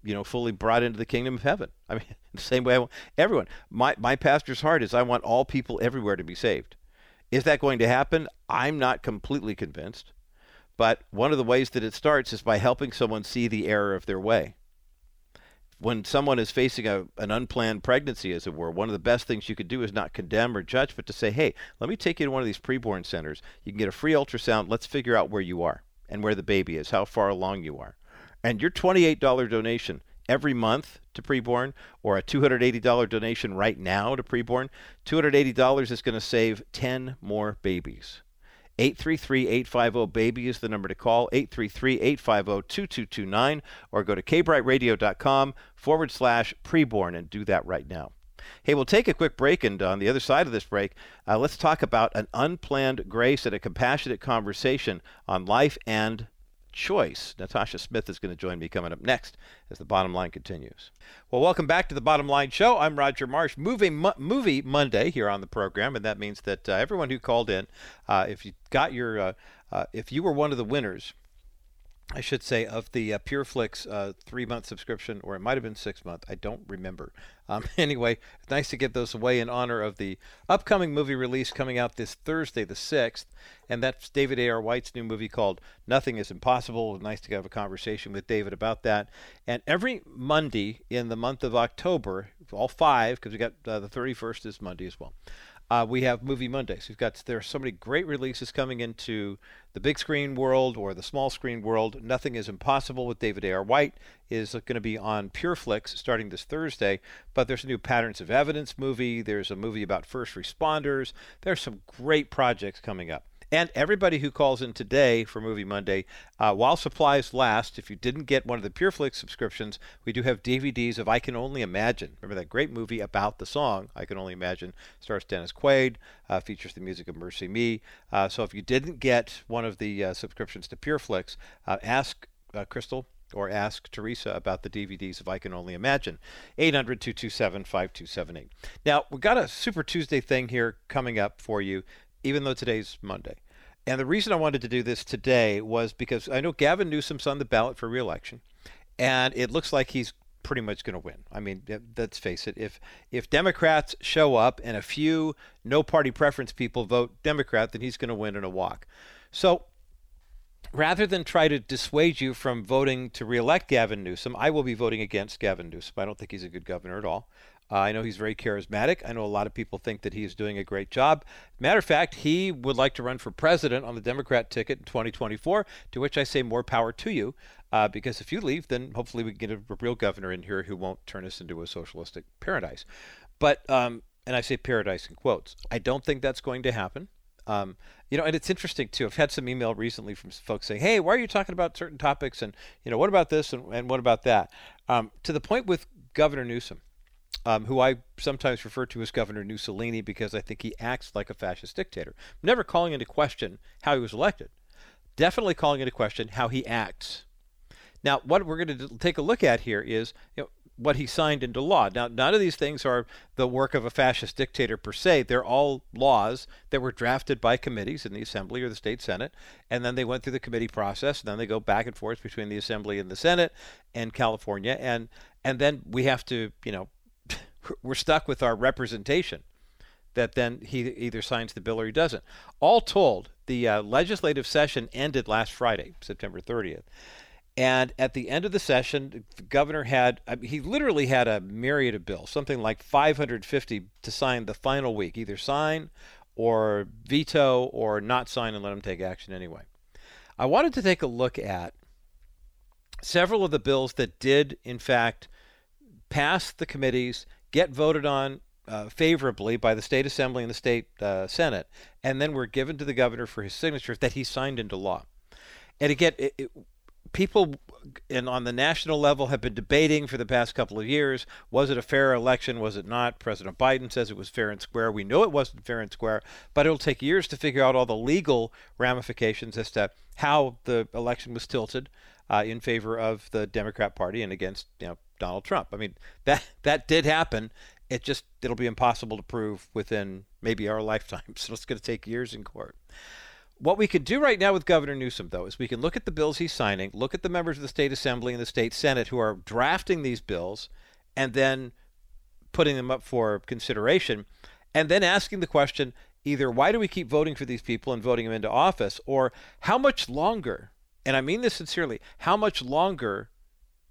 you know, fully brought into the kingdom of heaven. I mean, the same way I want everyone. My, my pastor's heart is I want all people everywhere to be saved. Is that going to happen? I'm not completely convinced. But one of the ways that it starts is by helping someone see the error of their way when someone is facing a, an unplanned pregnancy, as it were, one of the best things you could do is not condemn or judge, but to say, hey, let me take you to one of these preborn centers. You can get a free ultrasound. Let's figure out where you are and where the baby is, how far along you are. And your $28 donation every month to preborn or a $280 donation right now to preborn, $280 is going to save 10 more babies. 833-850-BABY is the number to call, 833-850-2229, or go to kbrightradio.com forward slash preborn and do that right now. Hey, we'll take a quick break, and on the other side of this break, uh, let's talk about an unplanned grace and a compassionate conversation on life and choice. Natasha Smith is going to join me coming up next as the bottom line continues. Well, welcome back to the Bottom Line Show. I'm Roger Marsh. Movie, Mo- movie Monday here on the program, and that means that uh, everyone who called in, uh, if you got your, uh, uh if you were one of the winners I should say, of the uh, PureFlix uh, three month subscription, or it might have been six month. I don't remember. Um, anyway, nice to get those away in honor of the upcoming movie release coming out this Thursday, the 6th. And that's David A.R. White's new movie called Nothing is Impossible. Nice to have a conversation with David about that. And every Monday in the month of October, all five, because we got uh, the 31st is Monday as well. Uh, we have Movie Mondays. We've got there are so many great releases coming into the big screen world or the small screen world. Nothing is impossible with David A.R. White is going to be on PureFlix starting this Thursday. But there's a new Patterns of Evidence movie. There's a movie about first responders. There's some great projects coming up. And everybody who calls in today for Movie Monday, uh, while supplies last, if you didn't get one of the PureFlix subscriptions, we do have DVDs of I Can Only Imagine. Remember that great movie about the song, I Can Only Imagine, stars Dennis Quaid, uh, features the music of MercyMe. Uh, so if you didn't get one of the uh, subscriptions to PureFlix, uh, ask uh, Crystal or ask Teresa about the DVDs of I Can Only Imagine. 800 227 5278. Now, we've got a Super Tuesday thing here coming up for you, even though today's Monday. And the reason I wanted to do this today was because I know Gavin Newsom's on the ballot for reelection, and it looks like he's pretty much going to win. I mean, let's face it. If if Democrats show up and a few no party preference people vote Democrat, then he's going to win in a walk. So rather than try to dissuade you from voting to reelect Gavin Newsom, I will be voting against Gavin Newsom. I don't think he's a good governor at all. Uh, I know he's very charismatic. I know a lot of people think that he's doing a great job. Matter of fact, he would like to run for president on the Democrat ticket in 2024, to which I say more power to you. Uh, because if you leave, then hopefully we can get a, a, real governor in here who won't turn us into a socialistic paradise. But, um, and I say paradise in quotes, I don't think that's going to happen. Um, you know, and it's interesting too. I've had some email recently from folks saying, "Hey, why are you talking about certain topics?" And you know, what about this and, and what about that? Um, to the point with Governor Newsom, um, who I sometimes refer to as Governor Mussolini because I think he acts like a fascist dictator. never calling into question how he was elected. Definitely calling into question how he acts. Now, what we're going to take a look at here is you know, what he signed into law. Now, none of these things are the work of a fascist dictator per se. They're all laws that were drafted by committees in the Assembly or the State Senate, and then they went through the committee process, and then they go back and forth between the Assembly and the Senate and California, and and then we have to, you know, we're stuck with our representation that then he either signs the bill or he doesn't. All told, the uh, legislative session ended last Friday, September 30th. And at the end of the session, the governor had, I mean, he literally had a myriad of bills, something like 550 to sign the final week, either sign or veto or not sign and let him take action anyway. I wanted to take a look at several of the bills that did, in fact, pass the committees, get voted on uh, favorably by the state assembly and the state uh, senate, and then were given to the governor for his signature that he signed into law. And again, it, it, people and on the national level have been debating for the past couple of years was it a fair election was it not president biden says it was fair and square we know it wasn't fair and square but it'll take years to figure out all the legal ramifications as to how the election was tilted uh, in favor of the democrat party and against you know donald trump. I mean that that did happen. It just it'll be impossible to prove within maybe our lifetime. So it's going to take years in court. What we could do right now with Governor Newsom, though, is we can look at the bills he's signing, look at the members of the state assembly and the state senate who are drafting these bills, and then putting them up for consideration, and then asking the question either why do we keep voting for these people and voting them into office, or how much longer, and I mean this sincerely, how much longer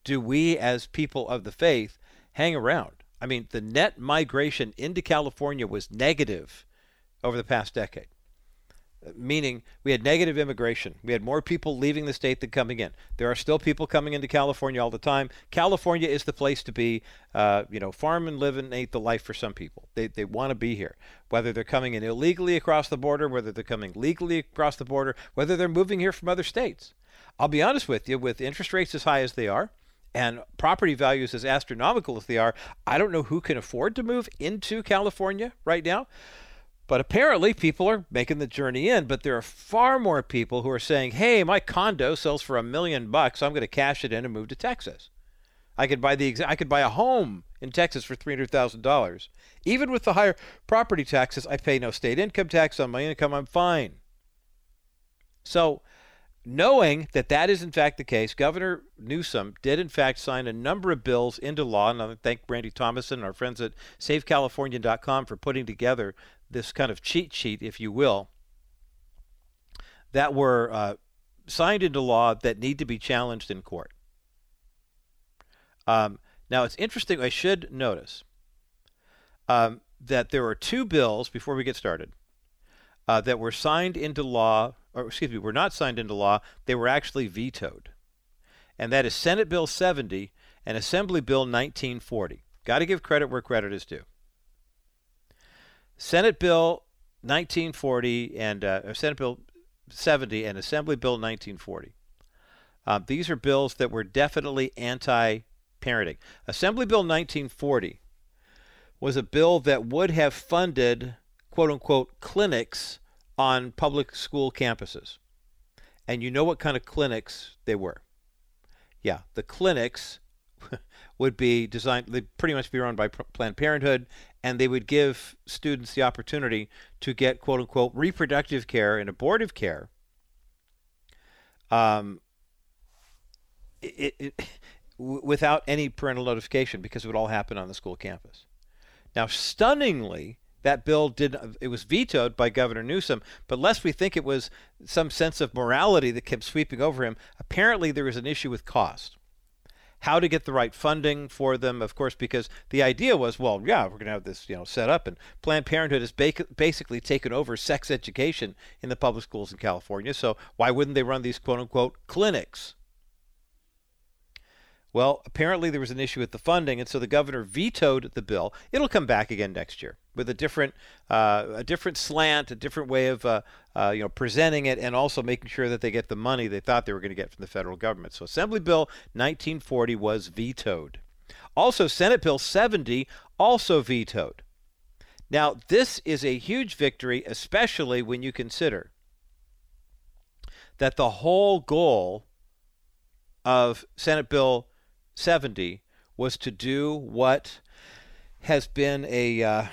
do we as people of the faith hang around? I mean, the net migration into California was negative over the past decade meaning we had negative immigration. We had more people leaving the state than coming in. There are still people coming into California all the time. California is the place to be. Uh, you know, farm and live and the life for some people. They, they want to be here. Whether they're coming in illegally across the border, whether they're coming legally across the border, whether they're moving here from other states. I'll be honest with you, with interest rates as high as they are, and property values as astronomical as they are, I don't know who can afford to move into California right now. But apparently, people are making the journey in. But there are far more people who are saying, "Hey, my condo sells for a million bucks. I'm going to cash it in and move to Texas. I could buy the I could buy a home in Texas for three hundred thousand dollars. Even with the higher property taxes, I pay no state income tax on my income. I'm fine." So, knowing that that is in fact the case, Governor Newsom did in fact sign a number of bills into law, and I thank Randy Thomasson and our friends at SaveCalifornia.com for putting together this kind of cheat sheet, if you will, that were uh, signed into law that need to be challenged in court. Um, now, it's interesting, I should notice um, that there are two bills, before we get started, uh, that were signed into law, or excuse me, were not signed into law, they were actually vetoed. And that is Senate Bill 70 and Assembly Bill 1940. Got to give credit where credit is due. Senate Bill 1940 and uh, Senate Bill 70 and Assembly Bill 1940. Uh, these are bills that were definitely anti parenting. Assembly Bill 1940 was a bill that would have funded quote unquote clinics on public school campuses. And you know what kind of clinics they were. Yeah, the clinics would be designed, they'd pretty much be run by Planned Parenthood, and they would give students the opportunity to get quote unquote reproductive care and abortive care. Um, it, it, without any parental notification because it would all happen on the school campus. Now, stunningly, that bill did it was vetoed by Governor Newsom, but lest we think it was some sense of morality that kept sweeping over him, apparently there was an issue with cost. How to get the right funding for them, of course, because the idea was, well, yeah, we're going to have this, you know, set up, and Planned Parenthood has basically taken over sex education in the public schools in California. So why wouldn't they run these quote unquote clinics? Well, apparently there was an issue with the funding, and so the governor vetoed the bill. It'll come back again next year with a different, uh, a different slant, a different way of, uh, uh, you know, presenting it, and also making sure that they get the money they thought they were going to get from the federal government. So Assembly Bill 1940 was vetoed. Also, Senate Bill 70 also vetoed. Now, this is a huge victory, especially when you consider that the whole goal of Senate Bill 70 was to do what has been a uh,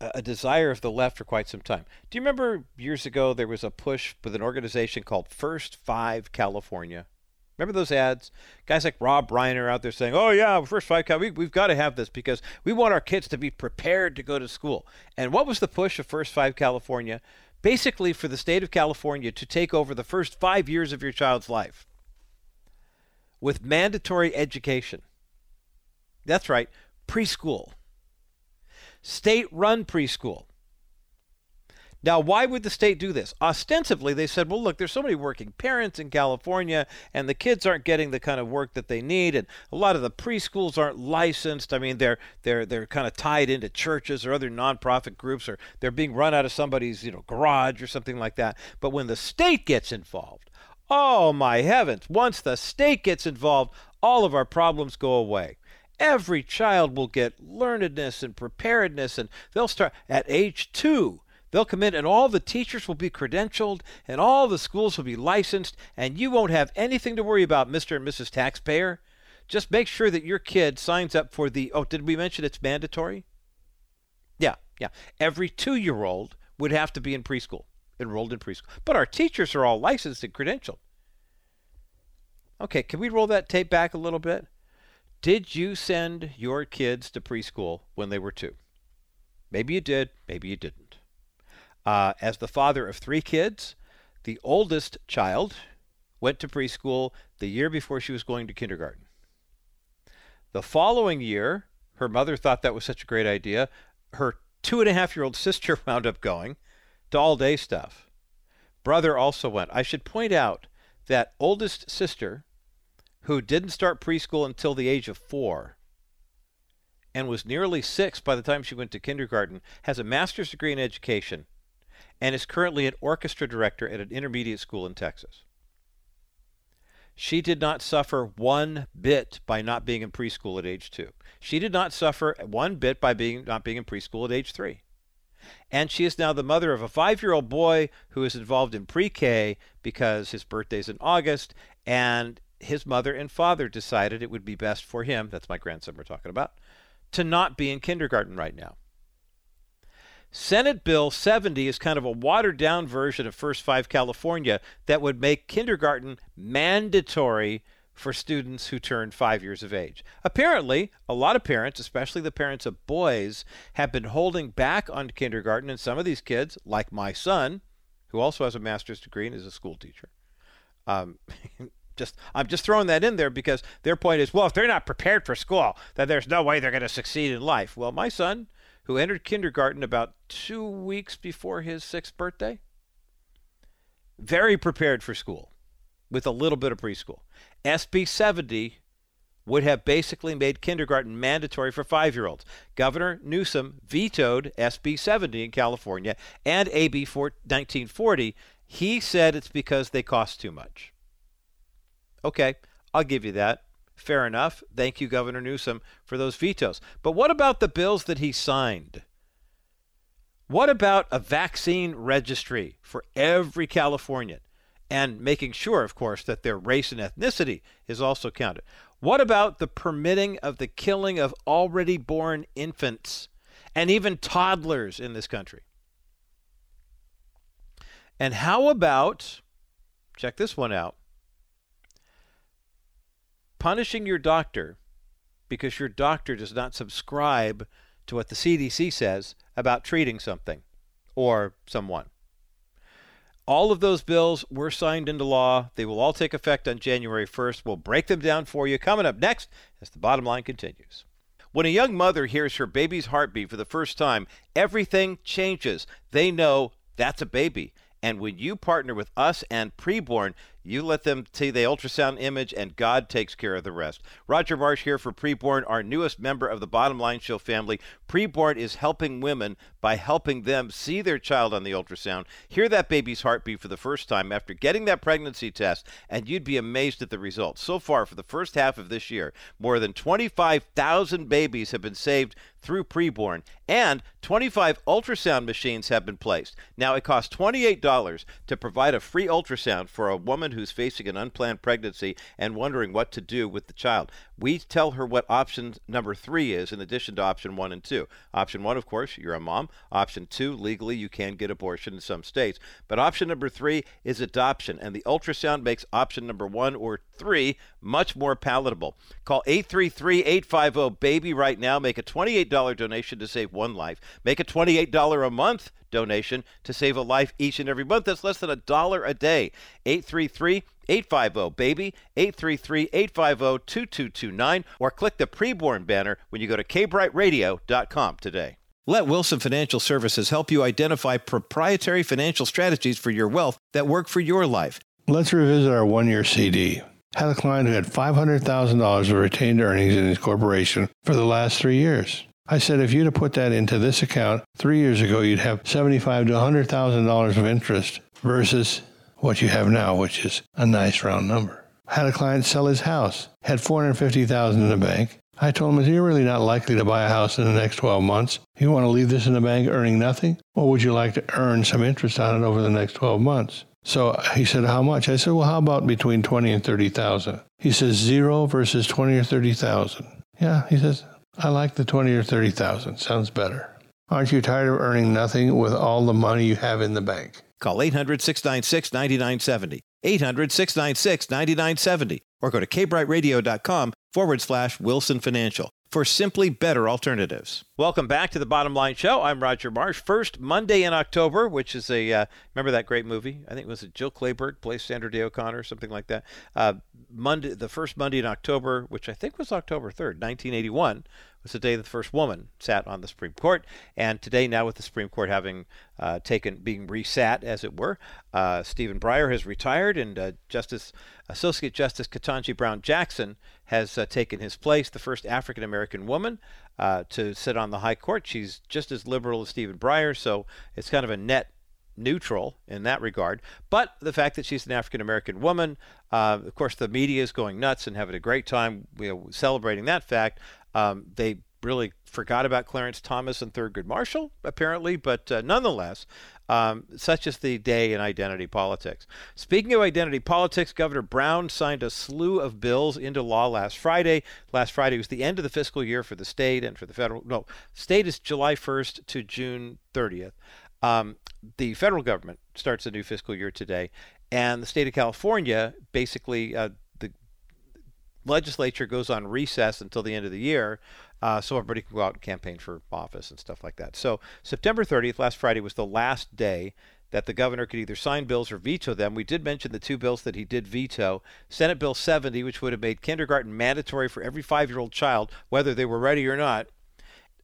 a desire of the left for quite some time. Do you remember years ago there was a push with an organization called First Five California? Remember those ads? Guys like Rob Reiner out there saying, "Oh yeah, First Five we, we've got to have this because we want our kids to be prepared to go to school." And what was the push of First Five California? Basically, for the state of California to take over the first five years of your child's life with mandatory education. That's right, preschool. State run preschool. Now, why would the state do this? Ostensibly, they said, well, look, there's so many working parents in California, and the kids aren't getting the kind of work that they need, and a lot of the preschools aren't licensed. I mean, they're they're they're kind of tied into churches or other nonprofit groups, or they're being run out of somebody's you know garage or something like that. But when the state gets involved, Oh, my heavens. Once the state gets involved, all of our problems go away. Every child will get learnedness and preparedness, and they'll start at age two. They'll come in, and all the teachers will be credentialed, and all the schools will be licensed, and you won't have anything to worry about, Mr. and Mrs. Taxpayer. Just make sure that your kid signs up for the. Oh, did we mention it's mandatory? Yeah, yeah. Every two year old would have to be in preschool enrolled in preschool. But our teachers are all licensed and credentialed. Okay, can we roll that tape back a little bit? Did you send your kids to preschool when they were two? Maybe you did, maybe you didn't. Uh, as the father of three kids, the oldest child went to preschool the year before she was going to kindergarten. The following year, her mother thought that was such a great idea. Her two and a half year old sister wound up going to all day stuff. Brother also went. I should point out that oldest sister, who didn't start preschool until the age of four and was nearly six by the time she went to kindergarten, has a master's degree in education and is currently an orchestra director at an intermediate school in Texas. She did not suffer one bit by not being in preschool at age two. She did not suffer one bit by being not being in preschool at age three. And she is now the mother of a five year old boy who is involved in pre K because his birthday's in August. And his mother and father decided it would be best for him, that's my grandson we're talking about, to not be in kindergarten right now. Senate Bill 70 is kind of a watered down version of First Five California that would make kindergarten mandatory for students who turn five years of age. Apparently, a lot of parents, especially the parents of boys, have been holding back on kindergarten, and some of these kids, like my son, who also has a master's degree and is a school teacher, um, just I'm just throwing that in there because their point is, well, if they're not prepared for school, then there's no way they're going to succeed in life. Well, my son, who entered kindergarten about two weeks before his sixth birthday, very prepared for school with a little bit of preschool. SB 70 would have basically made kindergarten mandatory for five year olds. Governor Newsom vetoed SB 70 in California and AB 1940. He said it's because they cost too much. Okay, I'll give you that. Fair enough. Thank you, Governor Newsom, for those vetoes. But what about the bills that he signed? What about a vaccine registry for every Californian? And making sure, of course, that their race and ethnicity is also counted. What about the permitting of the killing of already born infants and even toddlers in this country? And how about, check this one out, punishing your doctor because your doctor does not subscribe to what the CDC says about treating something or someone. All of those bills were signed into law. They will all take effect on January 1st. We'll break them down for you coming up next as the bottom line continues. When a young mother hears her baby's heartbeat for the first time, everything changes. They know that's a baby. And when you partner with us and preborn, you let them see the ultrasound image, and God takes care of the rest. Roger Marsh here for Preborn, our newest member of the Bottom Line Show family. Preborn is helping women by helping them see their child on the ultrasound, hear that baby's heartbeat for the first time after getting that pregnancy test, and you'd be amazed at the results. So far, for the first half of this year, more than 25,000 babies have been saved through preborn, and 25 ultrasound machines have been placed. Now, it costs $28 to provide a free ultrasound for a woman who's facing an unplanned pregnancy and wondering what to do with the child. We tell her what option number three is in addition to option one and two. Option one, of course, you're a mom. Option two, legally, you can get abortion in some states. But option number three is adoption, and the ultrasound makes option number one or three much more palatable. Call 833 850 BABY right now. Make a $28 donation to save one life. Make a $28 a month donation to save a life each and every month. That's less than a dollar a day. 833 850 baby 833 850 2229 or click the preborn banner when you go to kbrtradio.com today. Let Wilson Financial Services help you identify proprietary financial strategies for your wealth that work for your life. Let's revisit our one year CD. Had a client who had $500,000 of retained earnings in his corporation for the last three years. I said, if you'd have put that into this account three years ago, you'd have seventy-five to hundred thousand dollars of interest versus what you have now, which is a nice round number. Had a client sell his house, had four hundred fifty thousand in the bank. I told him, you're really not likely to buy a house in the next 12 months. You want to leave this in the bank earning nothing? Or would you like to earn some interest on it over the next 12 months? So he said, How much? I said, Well, how about between 20 and 30,000? He says, Zero versus 20 or 30,000. Yeah, he says, I like the 20 or 30,000. Sounds better. Aren't you tired of earning nothing with all the money you have in the bank? Call 800 696 9970. 800 696 9970. Or go to kbrtradio.com forward slash Wilson Financial for simply better alternatives. Welcome back to the Bottom Line Show. I'm Roger Marsh. First Monday in October, which is a uh, remember that great movie? I think it was Jill Clayburgh plays Sandra Day O'Connor, something like that. Uh, Monday, the first Monday in October, which I think was October 3rd, 1981, was the day the first woman sat on the Supreme Court. And today, now with the Supreme Court having uh, taken, being resat, as it were, uh, Stephen Breyer has retired, and uh, Justice Associate Justice Ketanji Brown Jackson has uh, taken his place, the first African American woman uh, to sit on the High Court. She's just as liberal as Stephen Breyer, so it's kind of a net neutral in that regard. But the fact that she's an African American woman, uh, of course, the media is going nuts and having a great time you know, celebrating that fact. Um, they really forgot about Clarence Thomas and Thurgood Marshall, apparently, but uh, nonetheless, um, such is the day in identity politics. Speaking of identity politics, Governor Brown signed a slew of bills into law last Friday. Last Friday was the end of the fiscal year for the state and for the federal. No, state is July 1st to June 30th. Um, the federal government starts a new fiscal year today, and the state of California basically uh, the legislature goes on recess until the end of the year uh, so everybody can go out and campaign for office and stuff like that. So September 30th, last Friday, was the last day that the governor could either sign bills or veto them. We did mention the two bills that he did veto Senate Bill 70, which would have made kindergarten mandatory for every five year old child, whether they were ready or not.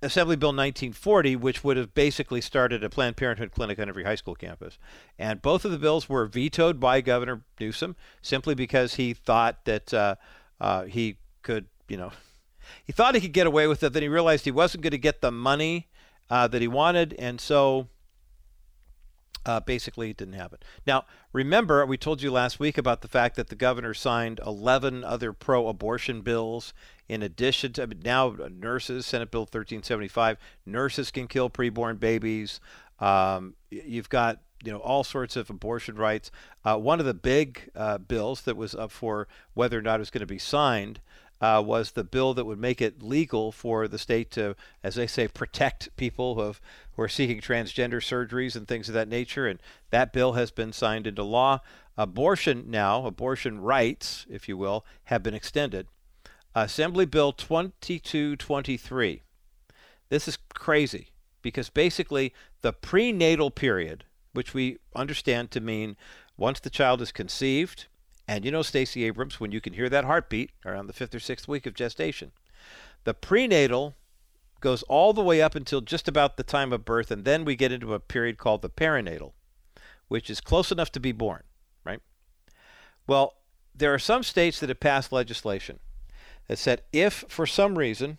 Assembly Bill 1940, which would have basically started a Planned Parenthood clinic on every high school campus. And both of the bills were vetoed by Governor Newsom simply because he thought that uh, uh, he could, you know, he thought he could get away with it. Then he realized he wasn't going to get the money uh, that he wanted, and so uh, basically it didn't happen. Now, remember, we told you last week about the fact that the governor signed 11 other pro abortion bills in addition to now nurses, Senate Bill 1375, nurses can kill preborn babies. Um, you've got you know all sorts of abortion rights. Uh, one of the big uh, bills that was up for whether or not it was going to be signed uh, was the bill that would make it legal for the state to, as they say, protect people who, have, who are seeking transgender surgeries and things of that nature. And that bill has been signed into law. Abortion now, abortion rights, if you will, have been extended. Assembly Bill 2223. This is crazy because basically the prenatal period, which we understand to mean once the child is conceived and you know, Stacey Abrams, when you can hear that heartbeat around the fifth or sixth week of gestation, the prenatal goes all the way up until just about the time of birth, and then we get into a period called the perinatal, which is close enough to be born, right? Well, there are some states that have passed legislation that said if for some reason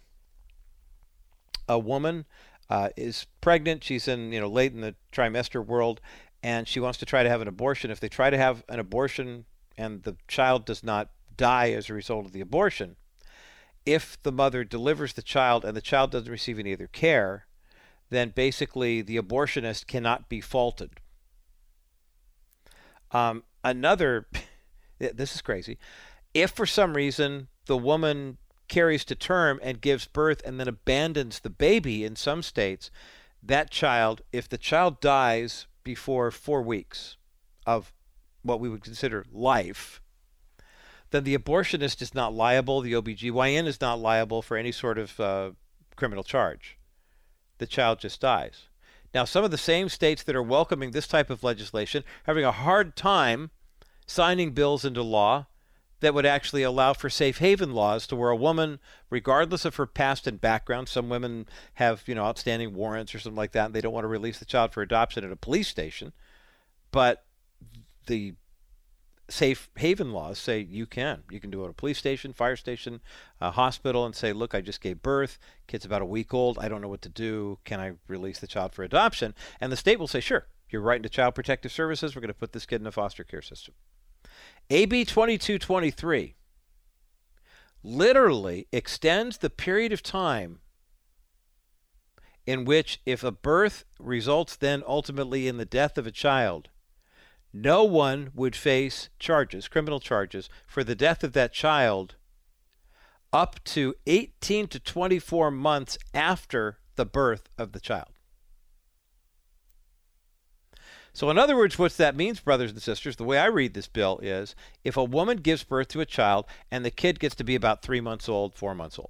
a woman uh, is pregnant, she's in you know late in the trimester world, and she wants to try to have an abortion. If they try to have an abortion and the child does not die as a result of the abortion, if the mother delivers the child and the child doesn't receive any other care, then basically the abortionist cannot be faulted. Um, another, this is crazy. If for some reason the woman carries to term and gives birth and then abandons the baby in some states, that child, if the child dies before four weeks of what we would consider life, then the abortionist is not liable, the OBGYN is not liable for any sort of uh, criminal charge. The child just dies. Now, some of the same states that are welcoming this type of legislation having a hard time signing bills into law that would actually allow for safe haven laws to where a woman, regardless of her past and background, some women have, you know, outstanding warrants or something like that, and they don't want to release the child for adoption at a police station. But the safe haven laws say you can. You can do it at a police station, fire station, hospital, and say, look, I just gave birth. Kid's about a week old. I don't know what to do. Can I release the child for adoption? And the state will say, sure, you're right into Child Protective Services. We're going to put this kid in a foster care system. AB 2223 literally extends the period of time in which, if a birth results then ultimately in the death of a child, no one would face charges, criminal charges, for the death of that child up to 18 to 24 months after the birth of the child. So, in other words, what that means, brothers and sisters, the way I read this bill is if a woman gives birth to a child and the kid gets to be about three months old, four months old,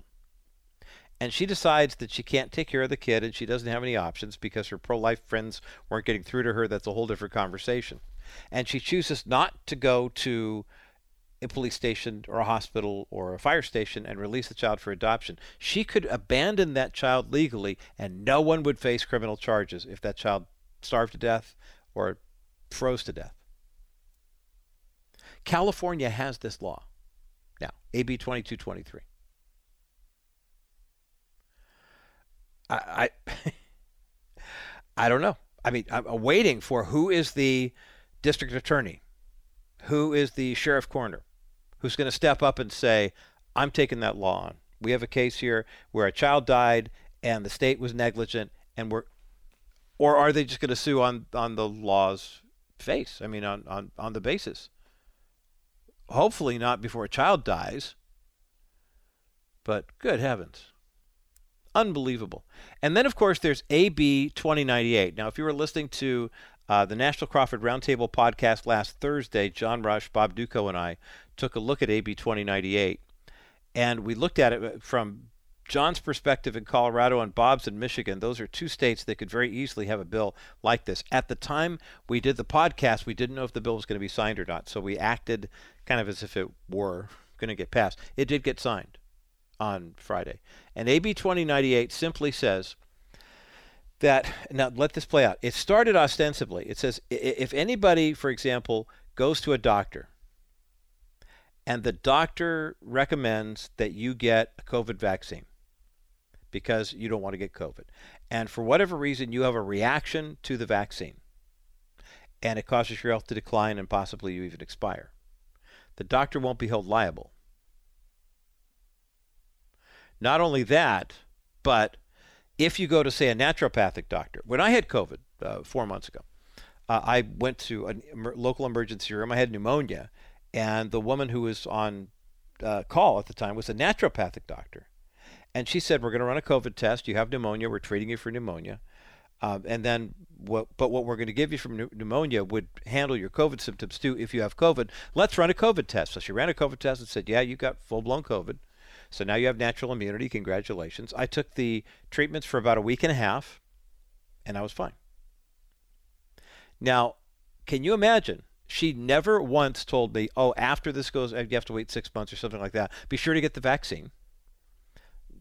and she decides that she can't take care of the kid and she doesn't have any options because her pro life friends weren't getting through to her, that's a whole different conversation. And she chooses not to go to a police station or a hospital or a fire station and release the child for adoption, she could abandon that child legally and no one would face criminal charges if that child starved to death or froze to death. California has this law now, AB 2223. I, I, I don't know. I mean, I'm waiting for who is the district attorney, who is the sheriff coroner, who's going to step up and say, I'm taking that law on. we have a case here where a child died and the state was negligent and we're or are they just going to sue on on the law's face? I mean on on on the basis. Hopefully not before a child dies. But good heavens. Unbelievable. And then, of course, there's AB 2098. Now, if you were listening to uh, the National Crawford Roundtable podcast last Thursday, John Rush, Bob Dutko, and I took a look at AB 2098. And we looked at it from John's perspective in Colorado and Bob's in Michigan. Those are two states that could very easily have a bill like this. At the time we did the podcast, we didn't know if the bill was going to be signed or not. So we acted kind of as if it were going to get passed. It did get signed on Friday. And AB 2098 simply says that, now let this play out. It started ostensibly. It says if anybody, for example, goes to a doctor and the doctor recommends that you get a COVID vaccine because you don't want to get COVID, and for whatever reason you have a reaction to the vaccine. And it causes your health to decline and possibly you even expire, the doctor won't be held liable. Not only that, but if you go to, say, a naturopathic doctor, when I had COVID uh, four months ago, uh, I went to a local emergency room. I had pneumonia, and the woman who was on uh, call at the time was a naturopathic doctor. And she said, We're going to run a COVID test. You have pneumonia. We're treating you for pneumonia. Um, and then, what, but what we're going to give you from pneumonia would handle your COVID symptoms too if you have COVID. Let's run a COVID test. So she ran a COVID test and said, Yeah, you got full blown COVID. So now you have natural immunity. Congratulations. I took the treatments for about a week and a half, and I was fine. Now, can you imagine? She never once told me, oh, after this goes, you have to wait six months or something like that. Be sure to get the vaccine.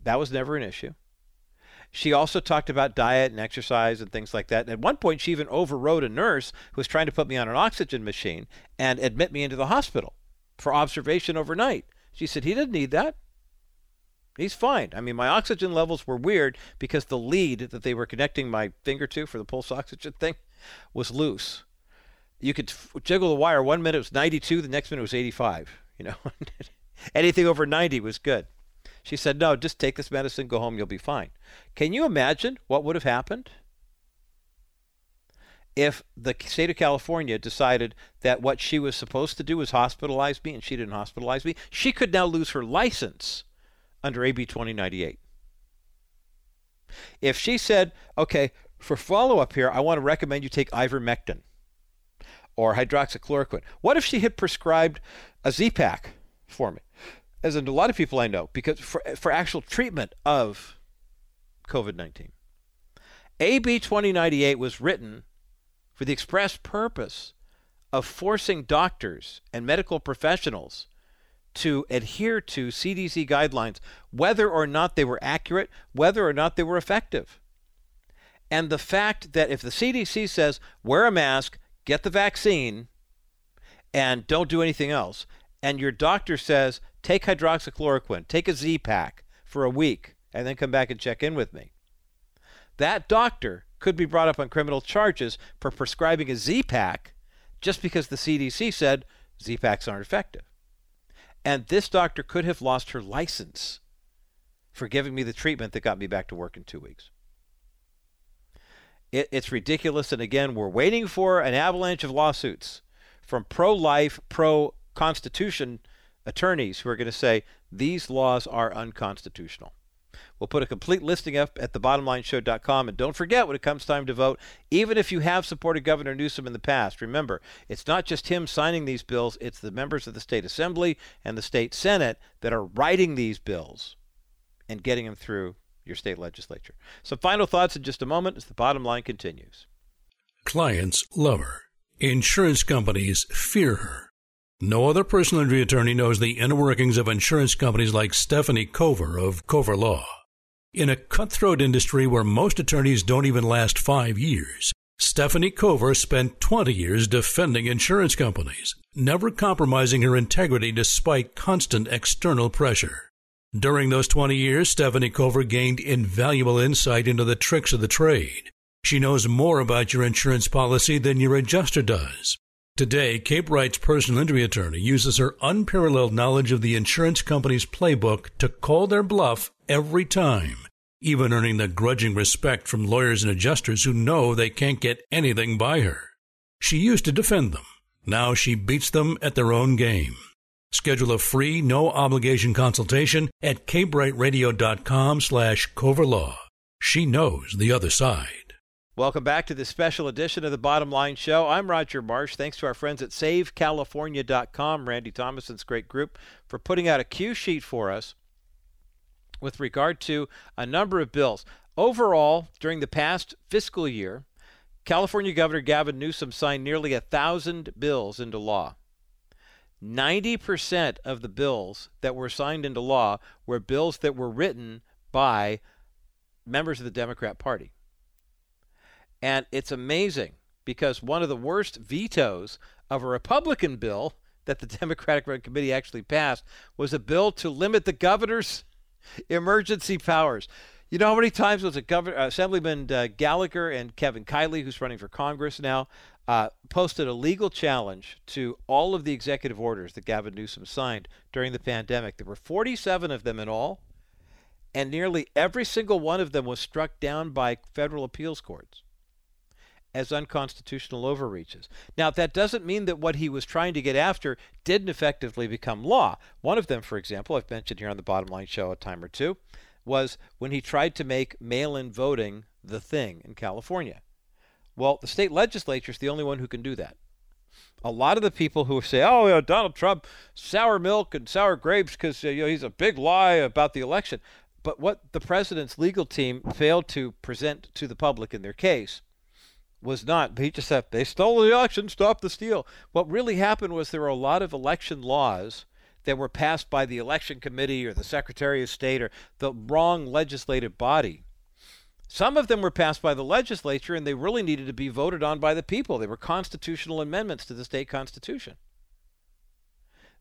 That was never an issue. She also talked about diet and exercise and things like that. And at one point, she even overrode a nurse who was trying to put me on an oxygen machine and admit me into the hospital for observation overnight. She said, he didn't need that. He's fine. I mean, my oxygen levels were weird because the lead that they were connecting my finger to for the pulse oxygen thing was loose. You could jiggle the wire. One minute it was 92, the next minute it was 85. You know, anything over 90 was good. She said, "No, just take this medicine, go home, you'll be fine." Can you imagine what would have happened if the state of California decided that what she was supposed to do was hospitalize me and she didn't hospitalize me? She could now lose her license under AB 2098. If she said, okay, for follow up here, I want to recommend you take ivermectin or hydroxychloroquine, what if she had prescribed a Z-Pak for me? As a lot of people I know, because for, for actual treatment of COVID 19. AB 2098 was written for the express purpose of forcing doctors and medical professionals to adhere to CDC guidelines, whether or not they were accurate, whether or not they were effective. And the fact that if the CDC says wear a mask, get the vaccine, and don't do anything else, and your doctor says take hydroxychloroquine, take a Z-Pak for a week, and then come back and check in with me, that doctor could be brought up on criminal charges for prescribing a Z-Pak just because the CDC said Z-Paks aren't effective. And this doctor could have lost her license for giving me the treatment that got me back to work in two weeks. It, it's ridiculous. And again, we're waiting for an avalanche of lawsuits from pro life, pro constitution attorneys who are going to say these laws are unconstitutional. We'll put a complete listing up at thebottomlineshow.com. And don't forget, when it comes time to vote, even if you have supported Governor Newsom in the past, remember, it's not just him signing these bills, it's the members of the state assembly and the state senate that are writing these bills and getting them through your state legislature. Some final thoughts in just a moment as the bottom line continues. Clients love her. Insurance companies fear her. No other personal injury attorney knows the inner workings of insurance companies like Stephanie Cover of Cover Law. In a cutthroat industry where most attorneys don't even last five years, Stephanie Cover spent 20 years defending insurance companies, never compromising her integrity despite constant external pressure. During those 20 years, Stephanie Cover gained invaluable insight into the tricks of the trade. She knows more about your insurance policy than your adjuster does. Today, KBRT's personal injury attorney uses her unparalleled knowledge of the insurance company's playbook to call their bluff every time, even earning the grudging respect from lawyers and adjusters who know they can't get anything by her. She used to defend them. Now she beats them at their own game. Schedule a free, no obligation consultation at kbrtradio.com slash coverlaw. She knows the other side. Welcome back to this special edition of the Bottom Line Show. I'm Roger Marsh. Thanks to our friends at SaveCalifornia.com, Randy Thomasson's great group, for putting out a cue sheet for us with regard to a number of bills. Overall, during the past fiscal year, California Governor Gavin Newsom signed nearly a thousand bills into law. 90% of the bills that were signed into law were bills that were written by members of the Democrat Party. And it's amazing because one of the worst vetoes of a Republican bill that the Democratic Run Committee actually passed was a bill to limit the governor's emergency powers. You know how many times was it Governor uh, Assemblyman uh, Gallagher and Kevin Kiley, who's running for Congress now, uh, posted a legal challenge to all of the executive orders that Gavin Newsom signed during the pandemic. There were 47 of them in all, and nearly every single one of them was struck down by federal appeals courts as unconstitutional overreaches. Now, that doesn't mean that what he was trying to get after didn't effectively become law. One of them, for example, I've mentioned here on the Bottom Line Show a time or two, was when he tried to make mail in voting the thing in California. Well, the state legislature is the only one who can do that. A lot of the people who say, "Oh, Donald Trump, sour milk and sour grapes because uh, you know he's a big lie about the election," but what the president's legal team failed to present to the public in their case was not. He just said they stole the election, stop the steal. What really happened was there were a lot of election laws that were passed by the election committee or the secretary of state or the wrong legislative body. Some of them were passed by the legislature and they really needed to be voted on by the people. They were constitutional amendments to the state constitution.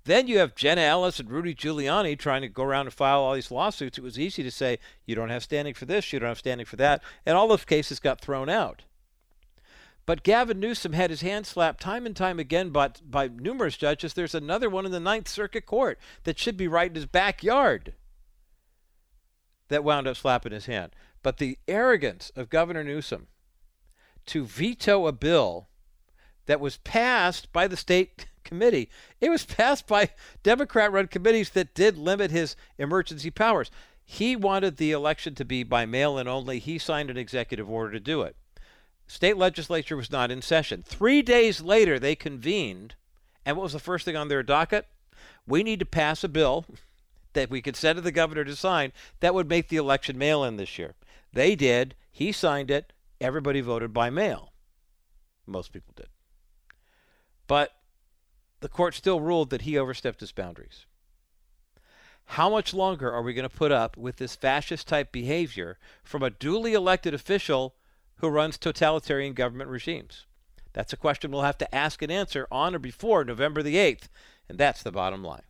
Then you have Jenna Ellis and Rudy Giuliani trying to go around and file all these lawsuits. It was easy to say, you don't have standing for this, you don't have standing for that. And all those cases got thrown out. But Gavin Newsom had his hand slapped time and time again by, by numerous judges. There's another one in the Ninth Circuit Court that should be right in his backyard that wound up slapping his hand. But the arrogance of Governor Newsom to veto a bill that was passed by the state committee, it was passed by Democrat run committees that did limit his emergency powers. He wanted the election to be by mail in only. He signed an executive order to do it. State legislature was not in session. Three days later, they convened, and what was the first thing on their docket? We need to pass a bill that we could send to the governor to sign that would make the election mail in this year. They did. He signed it. Everybody voted by mail. Most people did. But the court still ruled that he overstepped his boundaries. How much longer are we going to put up with this fascist type behavior from a duly elected official who runs totalitarian government regimes? That's a question we'll have to ask and answer on or before November the 8th, and that's the bottom line.